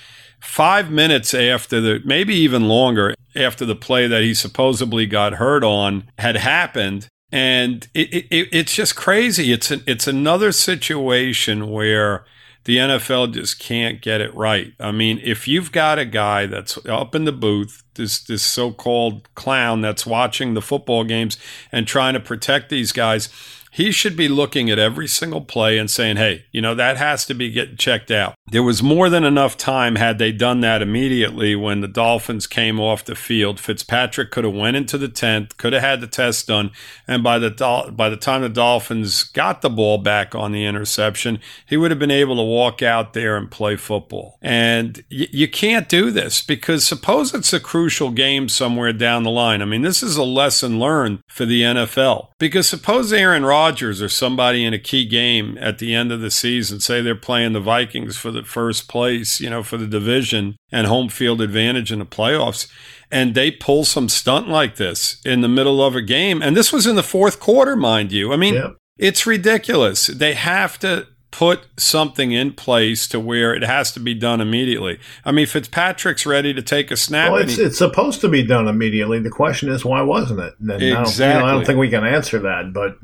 Speaker 4: five minutes after the, maybe even longer after the play that he supposedly got hurt on had happened. And it, it, it's just crazy. It's an, it's another situation where the NFL just can't get it right. I mean, if you've got a guy that's up in the booth, this this so-called clown that's watching the football games and trying to protect these guys, he should be looking at every single play and saying, hey, you know, that has to be getting checked out. There was more than enough time had they done that immediately when the Dolphins came off the field. Fitzpatrick could have went into the tent, could have had the test done, and by the by the time the Dolphins got the ball back on the interception, he would have been able to walk out there and play football. And y- you can't do this because suppose it's a crucial game somewhere down the line. I mean, this is a lesson learned for the NFL because suppose Aaron Rodgers or somebody in a key game at the end of the season, say they're playing the Vikings for the first place, you know, for the division and home field advantage in the playoffs, and they pull some stunt like this in the middle of a game, and this was in the fourth quarter, mind you. I mean, yeah. it's ridiculous. They have to put something in place to where it has to be done immediately. I mean, Fitzpatrick's ready to take a snap.
Speaker 3: Well, it's, he, it's supposed to be done immediately. The question is, why wasn't it? And exactly. I don't, you know, I don't think we can answer that, but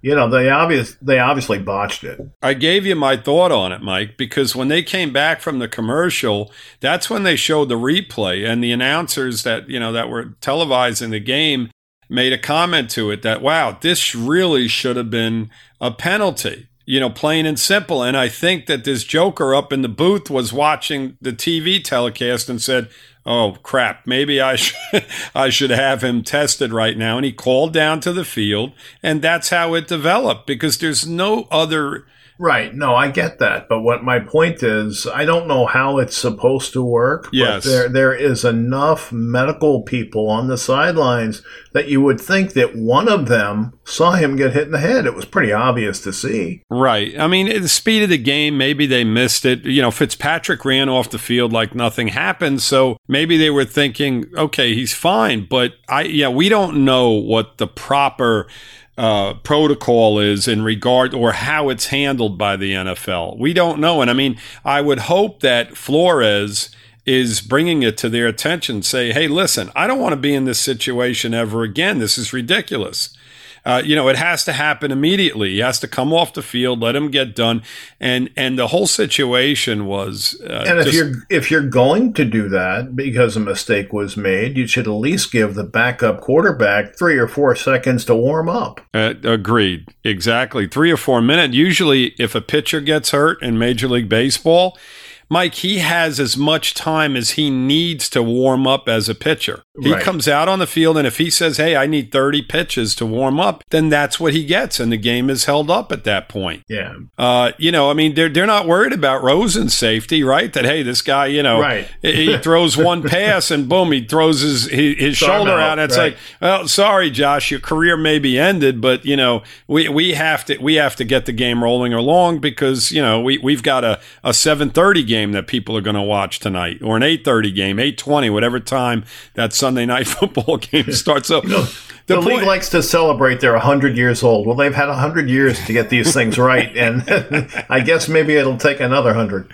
Speaker 3: you know they obvious they obviously botched it.
Speaker 4: I gave you my thought on it, Mike, because when they came back from the commercial, that's when they showed the replay and the announcers that you know that were televising the game made a comment to it that wow, this really should have been a penalty. You know, plain and simple. And I think that this Joker up in the booth was watching the TV telecast and said, oh crap, maybe I should, I should have him tested right now. And he called down to the field, and that's how it developed because there's no other
Speaker 3: Right. No, I get that. But what my point is, I don't know how it's supposed to work.
Speaker 4: Yes.
Speaker 3: But there, there is enough medical people on the sidelines that you would think that one of them saw him get hit in the head. It was pretty obvious to see.
Speaker 4: Right. I mean, the speed of the game, maybe they missed it. You know, Fitzpatrick ran off the field like nothing happened. So maybe they were thinking, okay, he's fine. But I, yeah, we don't know what the proper uh, protocol is in regard or how it's handled by the NFL. We don't know. And I mean, I would hope that Flores is bringing it to their attention, say, hey, listen, I don't want to be in this situation ever again. This is ridiculous. Uh, you know, it has to happen immediately. He has to come off the field, let him get done, and and the whole situation was.
Speaker 3: Uh, and if just, you're if you're going to do that because a mistake was made, you should at least give the backup quarterback three or four seconds to warm up.
Speaker 4: Uh, agreed, exactly, three or four minutes. Usually, if a pitcher gets hurt in Major League Baseball Mike, he has as much time as he needs to warm up as a pitcher. He right. comes out on the field, and if he says, Hey, I need 30 pitches to warm up, then that's what he gets, and the game is held up at that point.
Speaker 3: Yeah.
Speaker 4: Uh, you know, I mean, they're, they're not worried about Rosen's safety, right? That, hey, this guy, you know,
Speaker 3: right.
Speaker 4: he throws one pass, and boom, he throws his, his, his shoulder out. And it's right. like, well, sorry, Josh, your career may be ended, but, you know, we, we have to we have to get the game rolling along because, you know, we, we've got a, a 730 game game that people are going to watch tonight, or an 8:30 game, 8:20, whatever time that Sunday night football game starts. So.
Speaker 3: the, the point, league likes to celebrate they're 100 years old. Well, they've had 100 years to get these things right, and I guess maybe it'll take another 100.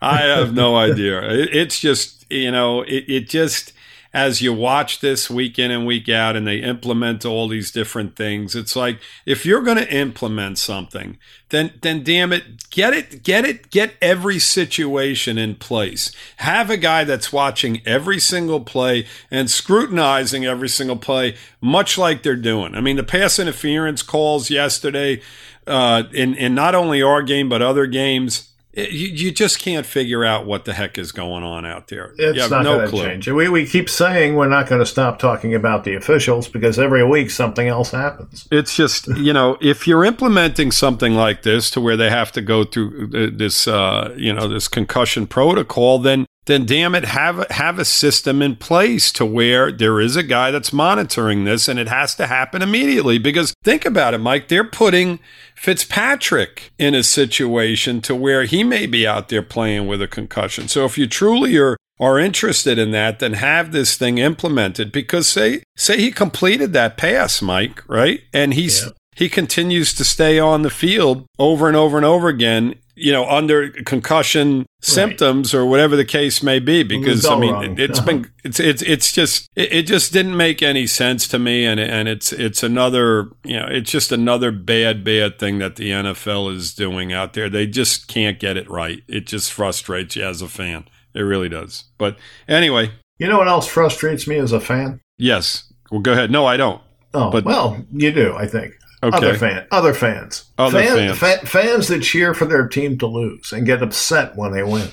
Speaker 4: I have no idea. It, it's just, you know, it, it just as you watch this week in and week out and they implement all these different things it's like if you're going to implement something then then damn it get it get it get every situation in place. Have a guy that's watching every single play and scrutinizing every single play much like they're doing. I mean the pass interference calls yesterday uh, in in not only our game but other games you, you just can't figure out what the heck is going on out there.
Speaker 3: It's not no going to change. We, we keep saying we're not going to stop talking about the officials because every week something else happens.
Speaker 4: It's just, you know, if you're implementing something like this to where they have to go through uh, this, uh, you know, this concussion protocol, then then damn it, have have a system in place to where there is a guy that's monitoring this, and it has to happen immediately. Because think about it, Mike, they're putting Fitzpatrick in a situation to where he may be out there playing with a concussion. So if you truly are are interested in that, then have this thing implemented. Because say say he completed that pass, Mike, right, and he's yeah. He continues to stay on the field over and over and over again you know, under concussion right. symptoms or whatever the case may be. Because I mean, it, has been it's it's it's just it, it, just didn't make any sense to me, and and it's it's another you know it's just another bad bad thing that the NFL is doing out there. They just can't get it right. It just frustrates you as a fan. It really does. But anyway,
Speaker 3: you know what else frustrates me as a fan?
Speaker 4: Yes. Well, go ahead. No, I don't.
Speaker 3: Oh, but well, you do. I think. Okay. Other fan, other fans, other fan, fans, fa- fans that cheer for their team to lose and get upset when they win.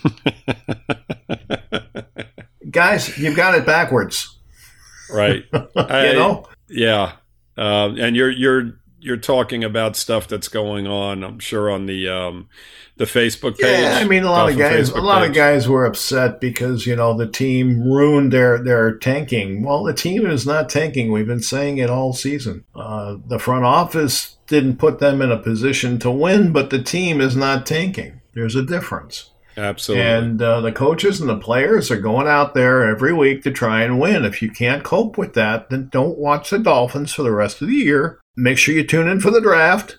Speaker 3: Guys, you've got it backwards.
Speaker 4: Right. you
Speaker 3: I, know.
Speaker 4: Yeah. Uh, and you're you're you're talking about stuff that's going on. I'm sure on the um, the Facebook page.
Speaker 3: Yeah, I mean, a lot of guys, a lot page. of guys were upset because you know the team ruined their their tanking. Well, the team is not tanking. We've been saying it all season. Uh, the front office didn't put them in a position to win, but the team is not tanking. There's a difference.
Speaker 4: Absolutely.
Speaker 3: And uh, the coaches and the players are going out there every week to try and win. If you can't cope with that, then don't watch the Dolphins for the rest of the year. Make sure you tune in for the draft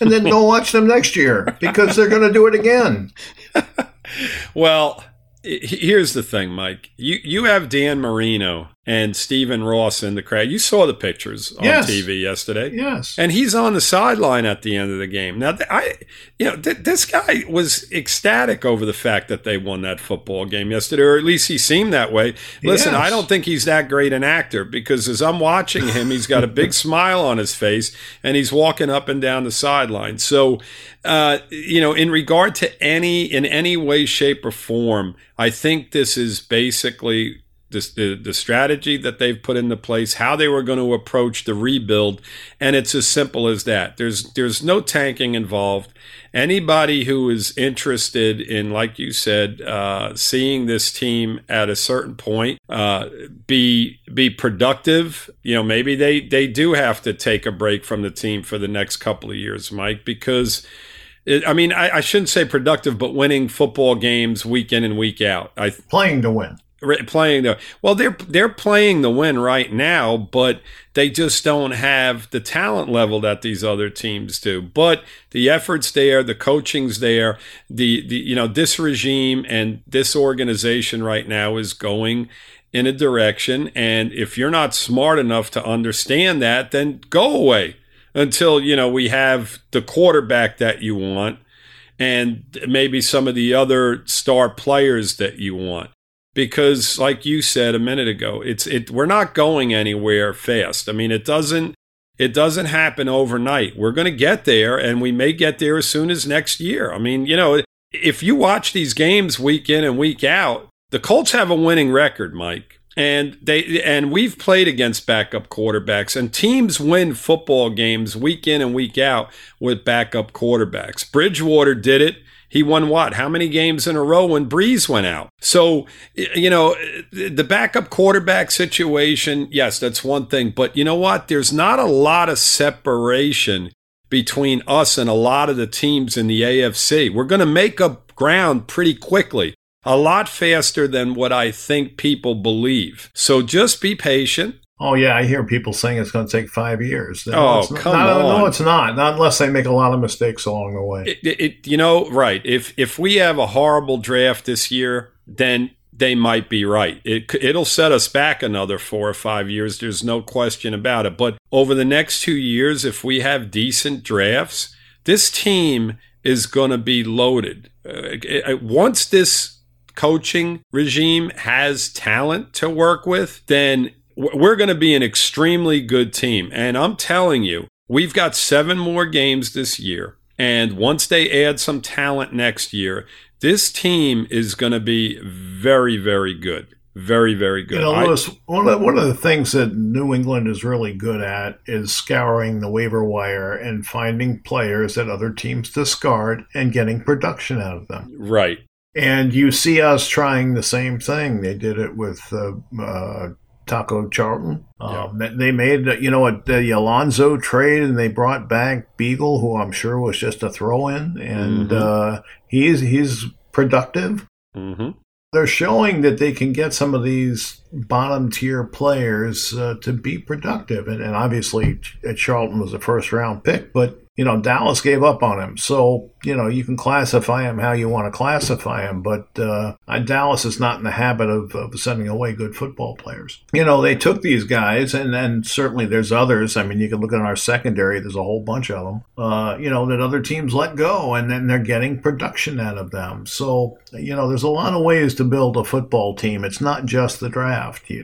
Speaker 3: and then don't watch them next year because they're going to do it again.
Speaker 4: well, here's the thing, Mike. You you have Dan Marino and Stephen Ross in the crowd. You saw the pictures on yes. TV yesterday.
Speaker 3: Yes.
Speaker 4: And he's on the sideline at the end of the game. Now, I, you know, th- this guy was ecstatic over the fact that they won that football game yesterday, or at least he seemed that way. Listen, yes. I don't think he's that great an actor because as I'm watching him, he's got a big smile on his face and he's walking up and down the sideline. So, uh, you know, in regard to any, in any way, shape, or form, I think this is basically the, the strategy that they've put into place, how they were going to approach the rebuild, and it's as simple as that. There's there's no tanking involved. Anybody who is interested in, like you said, uh, seeing this team at a certain point uh, be be productive, you know, maybe they they do have to take a break from the team for the next couple of years, Mike, because. I mean, I, I, shouldn't say productive, but winning football games week in and week out. I,
Speaker 3: playing to win
Speaker 4: playing the well they're they're playing the win right now but they just don't have the talent level that these other teams do. But the efforts there the coaching's there the the you know this regime and this organization right now is going in a direction. And if you're not smart enough to understand that then go away until you know we have the quarterback that you want and maybe some of the other star players that you want because like you said a minute ago it's it we're not going anywhere fast. I mean it doesn't it doesn't happen overnight. We're going to get there and we may get there as soon as next year. I mean you know if you watch these games week in and week out the colts have a winning record mike and they and we've played against backup quarterbacks and teams win football games week in and week out with backup quarterbacks. Bridgewater did it he won what? How many games in a row when Brees went out? So, you know, the backup quarterback situation, yes, that's one thing. But you know what? There's not a lot of separation between us and a lot of the teams in the AFC. We're going to make up ground pretty quickly, a lot faster than what I think people believe. So just be patient.
Speaker 3: Oh yeah, I hear people saying it's going to take five years.
Speaker 4: No, oh come
Speaker 3: not,
Speaker 4: on!
Speaker 3: No, it's not. Not unless they make a lot of mistakes along the way.
Speaker 4: It, it, you know, right? If if we have a horrible draft this year, then they might be right. It it'll set us back another four or five years. There's no question about it. But over the next two years, if we have decent drafts, this team is going to be loaded. Uh, once this coaching regime has talent to work with, then we're going to be an extremely good team. And I'm telling you, we've got seven more games this year. And once they add some talent next year, this team is going to be very, very good. Very, very good.
Speaker 3: You know, Louis, one, of, one of the things that New England is really good at is scouring the waiver wire and finding players that other teams discard and getting production out of them.
Speaker 4: Right.
Speaker 3: And you see us trying the same thing. They did it with uh, uh, Taco Charlton. Um, They made, you know, a, the Alonso trade and they brought back Biegel, who I'm sure was just a throw in. And mm-hmm. uh, he's, he's productive.
Speaker 4: Mm-hmm.
Speaker 3: They're showing that they can get some of these bottom tier players uh, to be productive. And, and obviously, Charlton was a first round pick, but you know, Dallas gave up on him. So, you know, you can classify him how you want to classify him, but uh, Dallas is not in the habit of, of sending away good football players. You know, they took these guys, and then certainly there's others. I mean, you can look at our secondary, there's a whole bunch of them, uh, you know, that other teams let go, and then they're getting production out of them. So, you know, there's a lot of ways to build a football team. It's not just the draft.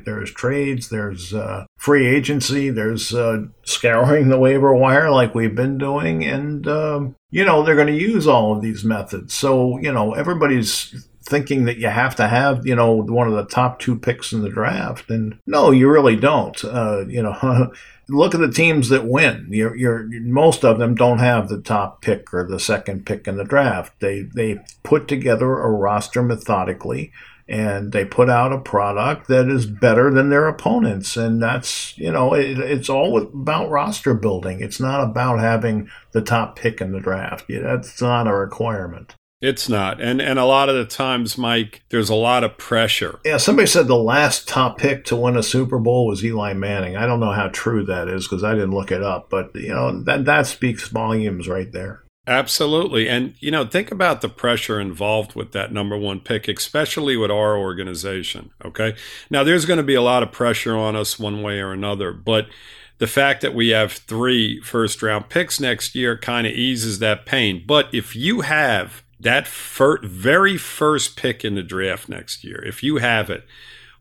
Speaker 3: There's trades, there's uh, free agency, there's uh, scouring the waiver wire like we've been doing doing. And, um, you know, they're going to use all of these methods. So, you know, everybody's thinking that you have to have, you know, one of the top two picks in the draft. And no, you really don't. Uh, you know, look at the teams that win. You're, you're, most of them don't have the top pick or the second pick in the draft. They, they put together a roster methodically and they put out a product that is better than their opponents and that's you know it, it's all about roster building it's not about having the top pick in the draft that's not a requirement
Speaker 4: it's not. And and a lot of the times, Mike, there's a lot of pressure.
Speaker 3: Yeah, somebody said the last top pick to win a Super Bowl was Eli Manning. I don't know how true that is because I didn't look it up, but you know, that that speaks volumes right there.
Speaker 4: Absolutely. And, you know, think about the pressure involved with that number one pick, especially with our organization. Okay. Now, there's going to be a lot of pressure on us one way or another, but the fact that we have three first round picks next year kind of eases that pain. But if you have that fir- very first pick in the draft next year, if you have it,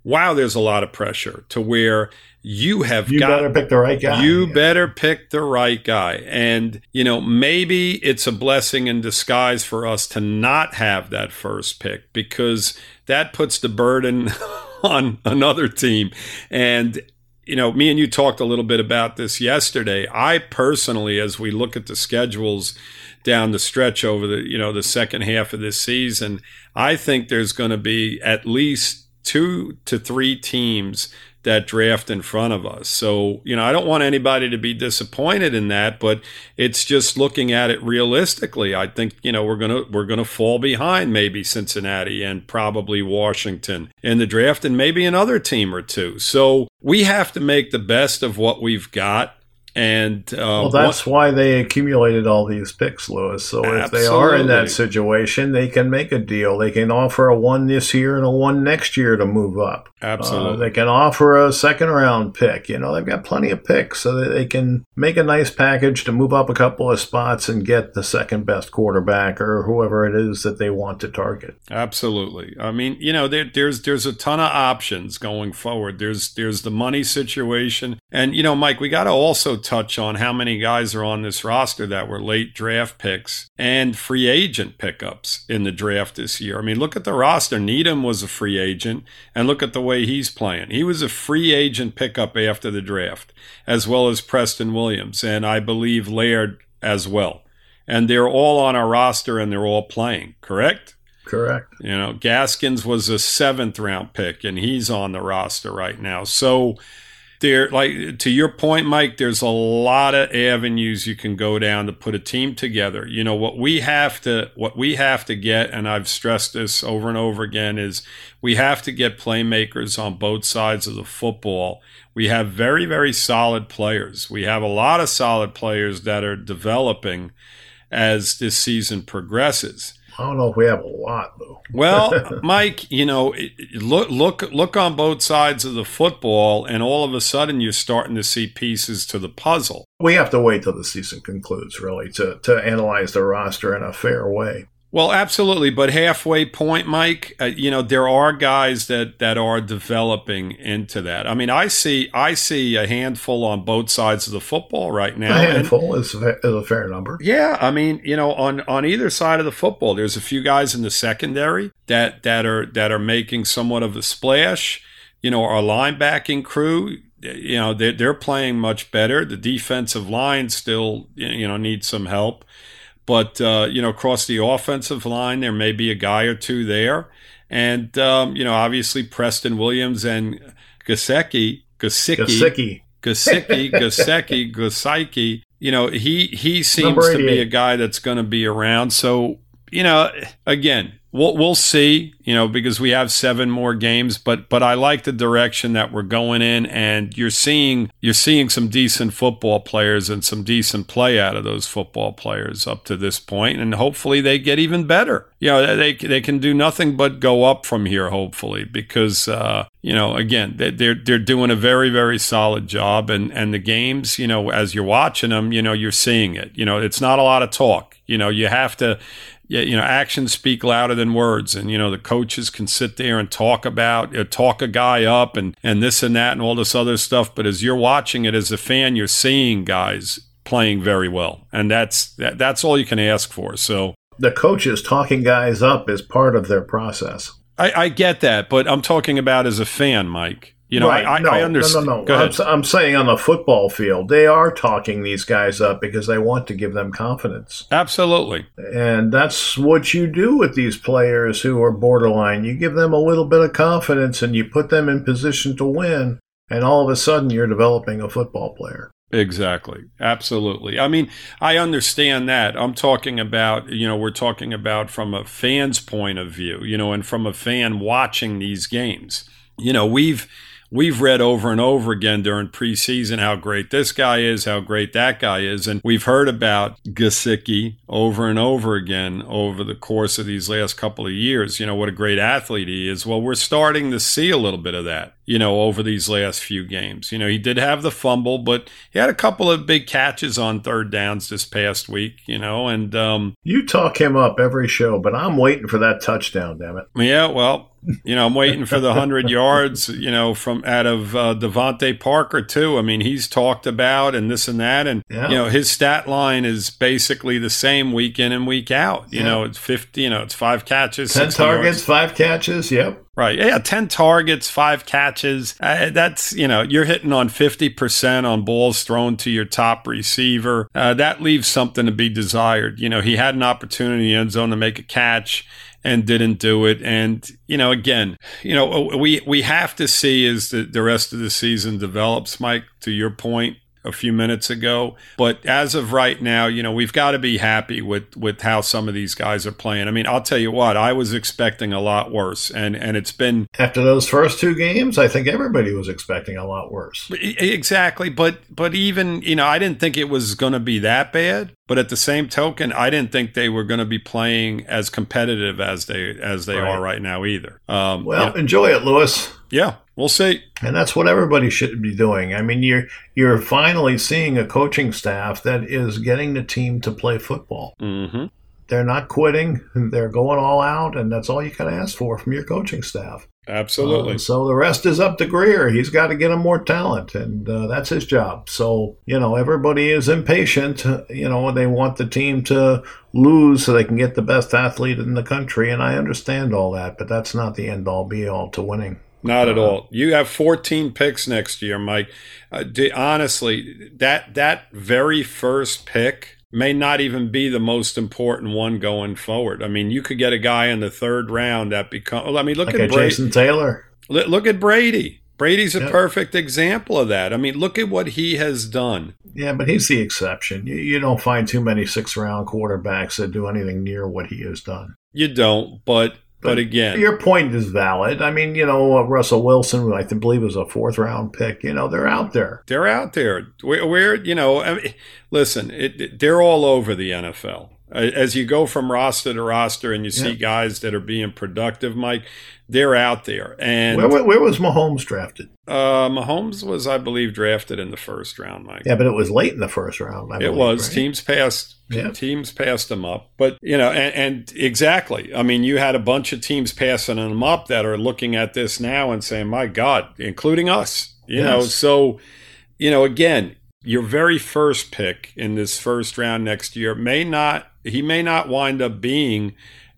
Speaker 4: wow, there's a lot of pressure to where you have
Speaker 3: you
Speaker 4: got
Speaker 3: better pick the right guy.
Speaker 4: You better pick the right guy. And, you know, maybe it's a blessing in disguise for us to not have that first pick because that puts the burden on another team. And, you know, me and you talked a little bit about this yesterday. I personally, as we look at the schedules down the stretch over the, you know, the second half of this season, I think there's going to be at least two to three teams that draft in front of us. So, you know, I don't want anybody to be disappointed in that, but it's just looking at it realistically. I think, you know, we're going to we're going to fall behind maybe Cincinnati and probably Washington in the draft and maybe another team or two. So, we have to make the best of what we've got and uh,
Speaker 3: well, that's why they accumulated all these picks, Louis. So absolutely. if they are in that situation, they can make a deal. They can offer a one this year and a one next year to move up.
Speaker 4: Absolutely.
Speaker 3: Uh, they can offer a second round pick. You know, they've got plenty of picks, so that they can make a nice package to move up a couple of spots and get the second best quarterback or whoever it is that they want to target.
Speaker 4: Absolutely. I mean, you know, there, there's there's a ton of options going forward. There's there's the money situation, and you know, Mike, we got to also touch on how many guys are on this roster that were late draft picks and free agent pickups in the draft this year. I mean, look at the roster. Needham was a free agent, and look at the way he's playing. He was a free agent pickup after the draft, as well as Preston Williams, and I believe Laird as well. And they're all on our roster and they're all playing, correct?
Speaker 3: Correct.
Speaker 4: You know, Gaskins was a seventh round pick and he's on the roster right now. So, there like to your point mike there's a lot of avenues you can go down to put a team together. You know what we have to what we have to get and i've stressed this over and over again is we have to get playmakers on both sides of the football. We have very very solid players. We have a lot of solid players that are developing as this season progresses
Speaker 3: I don't know if we have a lot though.
Speaker 4: well, Mike, you know, look look look on both sides of the football, and all of a sudden you're starting to see pieces to the puzzle.
Speaker 3: We have to wait till the season concludes, really, to to analyze the roster in a fair way.
Speaker 4: Well, absolutely, but halfway point, Mike. Uh, you know, there are guys that that are developing into that. I mean, I see I see a handful on both sides of the football right now.
Speaker 3: A handful and, is, a, is a fair number.
Speaker 4: Yeah, I mean, you know, on on either side of the football, there's a few guys in the secondary that that are that are making somewhat of a splash. You know, our linebacking crew you know they're, they're playing much better the defensive line still you know needs some help but, uh, you know, across the offensive line, there may be a guy or two there. And, um, you know, obviously Preston Williams and Gesicki, Gesicki, Gesicki, Gesicki, Gesicki, you know, he, he seems to be a guy that's going to be around. So, you know, again, we'll we'll see, you know, because we have seven more games, but but I like the direction that we're going in and you're seeing you're seeing some decent football players and some decent play out of those football players up to this point and hopefully they get even better. You know, they they can do nothing but go up from here hopefully because uh, you know, again, they're they're doing a very very solid job and and the games, you know, as you're watching them, you know, you're seeing it. You know, it's not a lot of talk. You know, you have to yeah, you know, actions speak louder than words. And, you know, the coaches can sit there and talk about, uh, talk a guy up and, and this and that and all this other stuff. But as you're watching it as a fan, you're seeing guys playing very well. And that's, that, that's all you can ask for. So
Speaker 3: the coaches talking guys up is part of their process.
Speaker 4: I, I get that, but I'm talking about as a fan, Mike. You know, right. I, no, I understand.
Speaker 3: No, no, no. I'm, I'm, saying on the football field, they are talking these guys up because they want to give them confidence.
Speaker 4: Absolutely.
Speaker 3: And that's what you do with these players who are borderline. You give them a little bit of confidence and you put them in position to win. And all of a sudden, you're developing a football player.
Speaker 4: Exactly. Absolutely. I mean, I understand that. I'm talking about, you know, we're talking about from a fan's point of view, you know, and from a fan watching these games. You know, we've we've read over and over again during preseason how great this guy is, how great that guy is. And we've heard about Gesicki over and over again over the course of these last couple of years. You know, what a great athlete he is. Well, we're starting to see a little bit of that, you know, over these last few games. You know, he did have the fumble, but he had a couple of big catches on third downs this past week, you know, and, um,
Speaker 3: you talk him up every show, but I'm waiting for that touchdown, damn it.
Speaker 4: Yeah, well, you know, I'm waiting for the hundred yards, you know, from out of uh, DeVante Parker too. I mean, he's talked about and this and that, and yeah. you know, his stat line is basically the same week in and week out. You yeah. know, it's fifty. You know, it's five catches,
Speaker 3: ten targets, yards. five catches. Yep.
Speaker 4: Right. Yeah. 10 targets, five catches. Uh, that's, you know, you're hitting on 50% on balls thrown to your top receiver. Uh, that leaves something to be desired. You know, he had an opportunity in the end zone to make a catch and didn't do it. And you know, again, you know, we we have to see as the, the rest of the season develops. Mike, to your point, a few minutes ago. But as of right now, you know, we've got to be happy with with how some of these guys are playing. I mean, I'll tell you what, I was expecting a lot worse, and and it's been
Speaker 3: after those first two games. I think everybody was expecting a lot worse.
Speaker 4: Exactly, but but even you know, I didn't think it was going to be that bad. But at the same token, I didn't think they were going to be playing as competitive as they as they right. are right now either.
Speaker 3: Um, well, know, enjoy it, Louis.
Speaker 4: Yeah, we'll see.
Speaker 3: And that's what everybody should be doing. I mean, you're you're finally seeing a coaching staff that is getting the team to play football.
Speaker 4: Mm-hmm.
Speaker 3: They're not quitting; they're going all out, and that's all you can ask for from your coaching staff.
Speaker 4: Absolutely. Uh,
Speaker 3: so the rest is up to Grier. He's got to get him more talent, and uh, that's his job. So, you know, everybody is impatient. You know, they want the team to lose so they can get the best athlete in the country, and I understand all that, but that's not the end all be all to winning.
Speaker 4: Not at uh, all. You have 14 picks next year, Mike. Uh, honestly, that that very first pick may not even be the most important one going forward. I mean, you could get a guy in the third round that become. I mean, look
Speaker 3: like
Speaker 4: at
Speaker 3: Brady. Jason Taylor.
Speaker 4: Look at Brady. Brady's a yep. perfect example of that. I mean, look at what he has done.
Speaker 3: Yeah, but he's the exception. You, you don't find too many six round quarterbacks that do anything near what he has done.
Speaker 4: You don't, but but again,
Speaker 3: your point is valid. I mean, you know, uh, Russell Wilson, I believe was a fourth round pick. You know, they're out there.
Speaker 4: They're out there. We're, we're you know, I mean, listen, it, they're all over the NFL. As you go from roster to roster and you see yeah. guys that are being productive, Mike, they're out there. And
Speaker 3: where, where, where, was Mahomes drafted?
Speaker 4: Uh, Mahomes was, I believe, drafted in the first round, Mike.
Speaker 3: Yeah, but it was late in the first round.
Speaker 4: I
Speaker 3: it believe,
Speaker 4: was.
Speaker 3: Right?
Speaker 4: Teams passed. Yeah. Teams passed them up, but you know, and, and, exactly. I mean, you had a bunch of teams passing them up that are looking at this now and saying, "My God," including us. You yes. know, so you know, again, your very first pick in this first round next year may not. He may not wind up being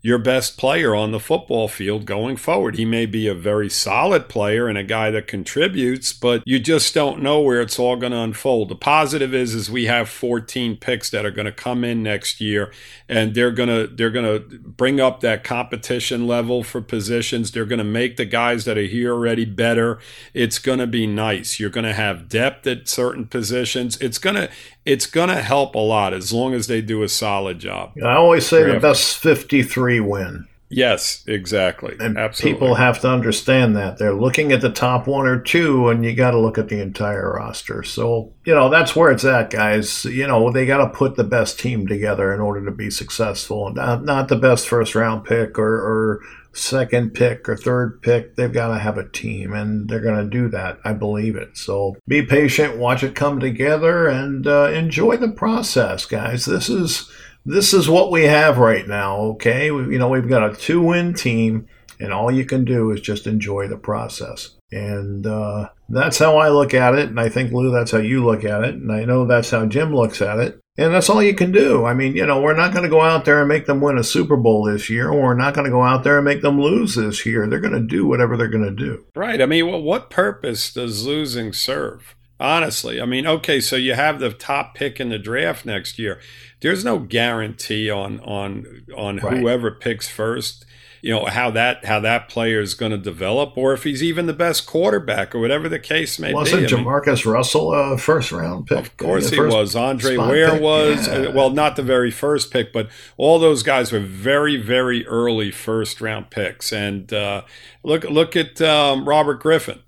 Speaker 4: your best player on the football field going forward. He may be a very solid player and a guy that contributes, but you just don't know where it's all going to unfold. The positive is is we have 14 picks that are going to come in next year and they're going to they're going to bring up that competition level for positions. They're going to make the guys that are here already better. It's going to be nice. You're going to have depth at certain positions. It's going to it's going to help a lot as long as they do a solid job.
Speaker 3: I always say the best 53 win.
Speaker 4: Yes, exactly.
Speaker 3: And
Speaker 4: Absolutely.
Speaker 3: people have to understand that. They're looking at the top one or two, and you got to look at the entire roster. So, you know, that's where it's at, guys. You know, they got to put the best team together in order to be successful. Not, not the best first round pick or, or second pick or third pick. They've got to have a team, and they're going to do that. I believe it. So be patient, watch it come together, and uh, enjoy the process, guys. This is this is what we have right now. Okay, we, you know we've got a two-win team, and all you can do is just enjoy the process. And uh, that's how I look at it, and I think Lou, that's how you look at it, and I know that's how Jim looks at it. And that's all you can do. I mean, you know, we're not going to go out there and make them win a Super Bowl this year, or we're not going to go out there and make them lose this year. They're going to do whatever they're going to do.
Speaker 4: Right. I mean, well, what purpose does losing serve? Honestly, I mean, okay, so you have the top pick in the draft next year. There's no guarantee on on on right. whoever picks first you know how that how that player is going to develop, or if he's even the best quarterback, or whatever the case may
Speaker 3: Wasn't be. Wasn't JaMarcus mean, Russell a first round pick?
Speaker 4: Of course he was. Andre Ware pick? was. Yeah. Well, not the very first pick, but all those guys were very very early first round picks. And uh, look look at um, Robert Griffin.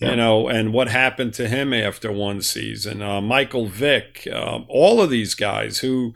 Speaker 4: Yeah. You know, and what happened to him after one season? Uh, Michael Vick, um, all of these guys who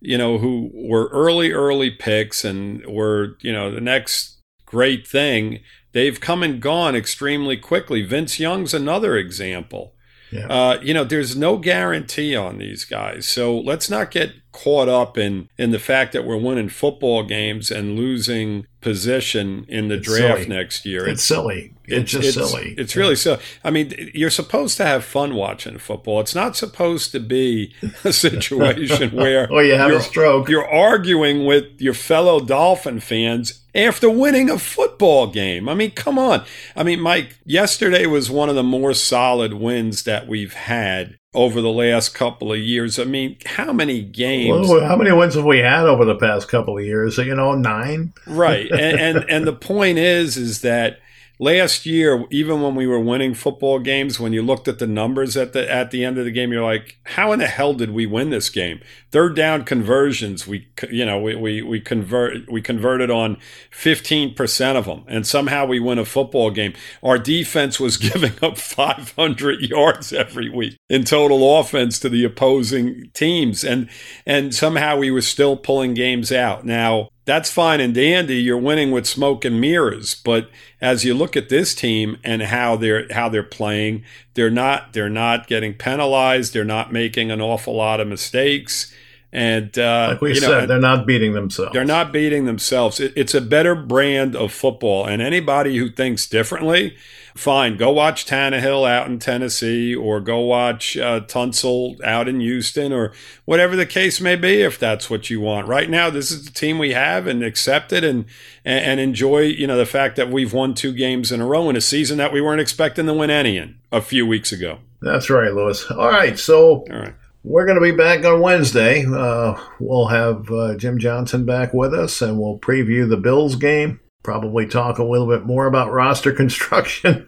Speaker 4: you know, who were early, early picks and were, you know, the next great thing, they've come and gone extremely quickly. Vince Young's another example. Yeah. Uh, you know, there's no guarantee on these guys. So let's not get caught up in in the fact that we're winning football games and losing position in the it's draft
Speaker 3: silly.
Speaker 4: next year.
Speaker 3: It's, it's silly. It's, it's just silly.
Speaker 4: It's really so. I mean, you're supposed to have fun watching football. It's not supposed to be a situation where
Speaker 3: oh, you have a stroke.
Speaker 4: You're arguing with your fellow Dolphin fans after winning a football game. I mean, come on. I mean, Mike, yesterday was one of the more solid wins that we've had over the last couple of years. I mean, how many games?
Speaker 3: Well, how many wins have we had over the past couple of years? You know, nine.
Speaker 4: right, and, and and the point is, is that last year, even when we were winning football games, when you looked at the numbers at the at the end of the game, you're like, how in the hell did we win this game? Third down conversions, we you know we we, we convert we converted on 15 percent of them, and somehow we win a football game. Our defense was giving up 500 yards every week in total offense to the opposing teams, and and somehow we were still pulling games out. Now that's fine and dandy. You're winning with smoke and mirrors, but as you look at this team and how they're how they're playing, they're not they're not getting penalized. They're not making an awful lot of mistakes. And uh,
Speaker 3: like we said, know, they're not beating themselves.
Speaker 4: They're not beating themselves. It, it's a better brand of football. And anybody who thinks differently, fine, go watch Tannehill out in Tennessee or go watch uh, Tunsil out in Houston or whatever the case may be, if that's what you want. Right now, this is the team we have and accept it and, and, and enjoy, you know, the fact that we've won two games in a row in a season that we weren't expecting to win any in a few weeks ago.
Speaker 3: That's right, Louis. All right. So. All right. We're going to be back on Wednesday. Uh, we'll have uh, Jim Johnson back with us, and we'll preview the Bills game probably talk a little bit more about roster construction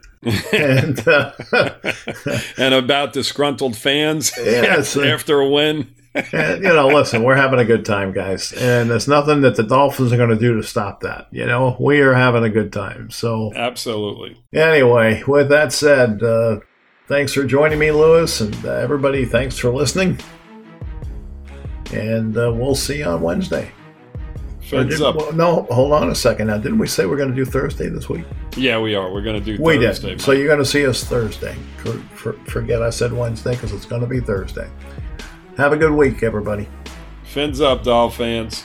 Speaker 3: and uh,
Speaker 4: and about disgruntled fans yes, after a win.
Speaker 3: and, you know, listen, we're having a good time, guys, and there's nothing that the Dolphins are going to do to stop that. You know, we are having a good time. So,
Speaker 4: absolutely.
Speaker 3: Anyway, with that said, uh, thanks for joining me, Louis, and uh, everybody, thanks for listening. and uh, we'll see you on Wednesday.
Speaker 4: Did,
Speaker 3: well, no, hold on a second. Now, didn't we say we're going to do Thursday this week?
Speaker 4: Yeah, we are. We're going to do
Speaker 3: we
Speaker 4: Thursday.
Speaker 3: Did. So you're going to see us Thursday. For, for, forget I said Wednesday because it's going to be Thursday. Have a good week, everybody.
Speaker 4: Fins up, Doll fans.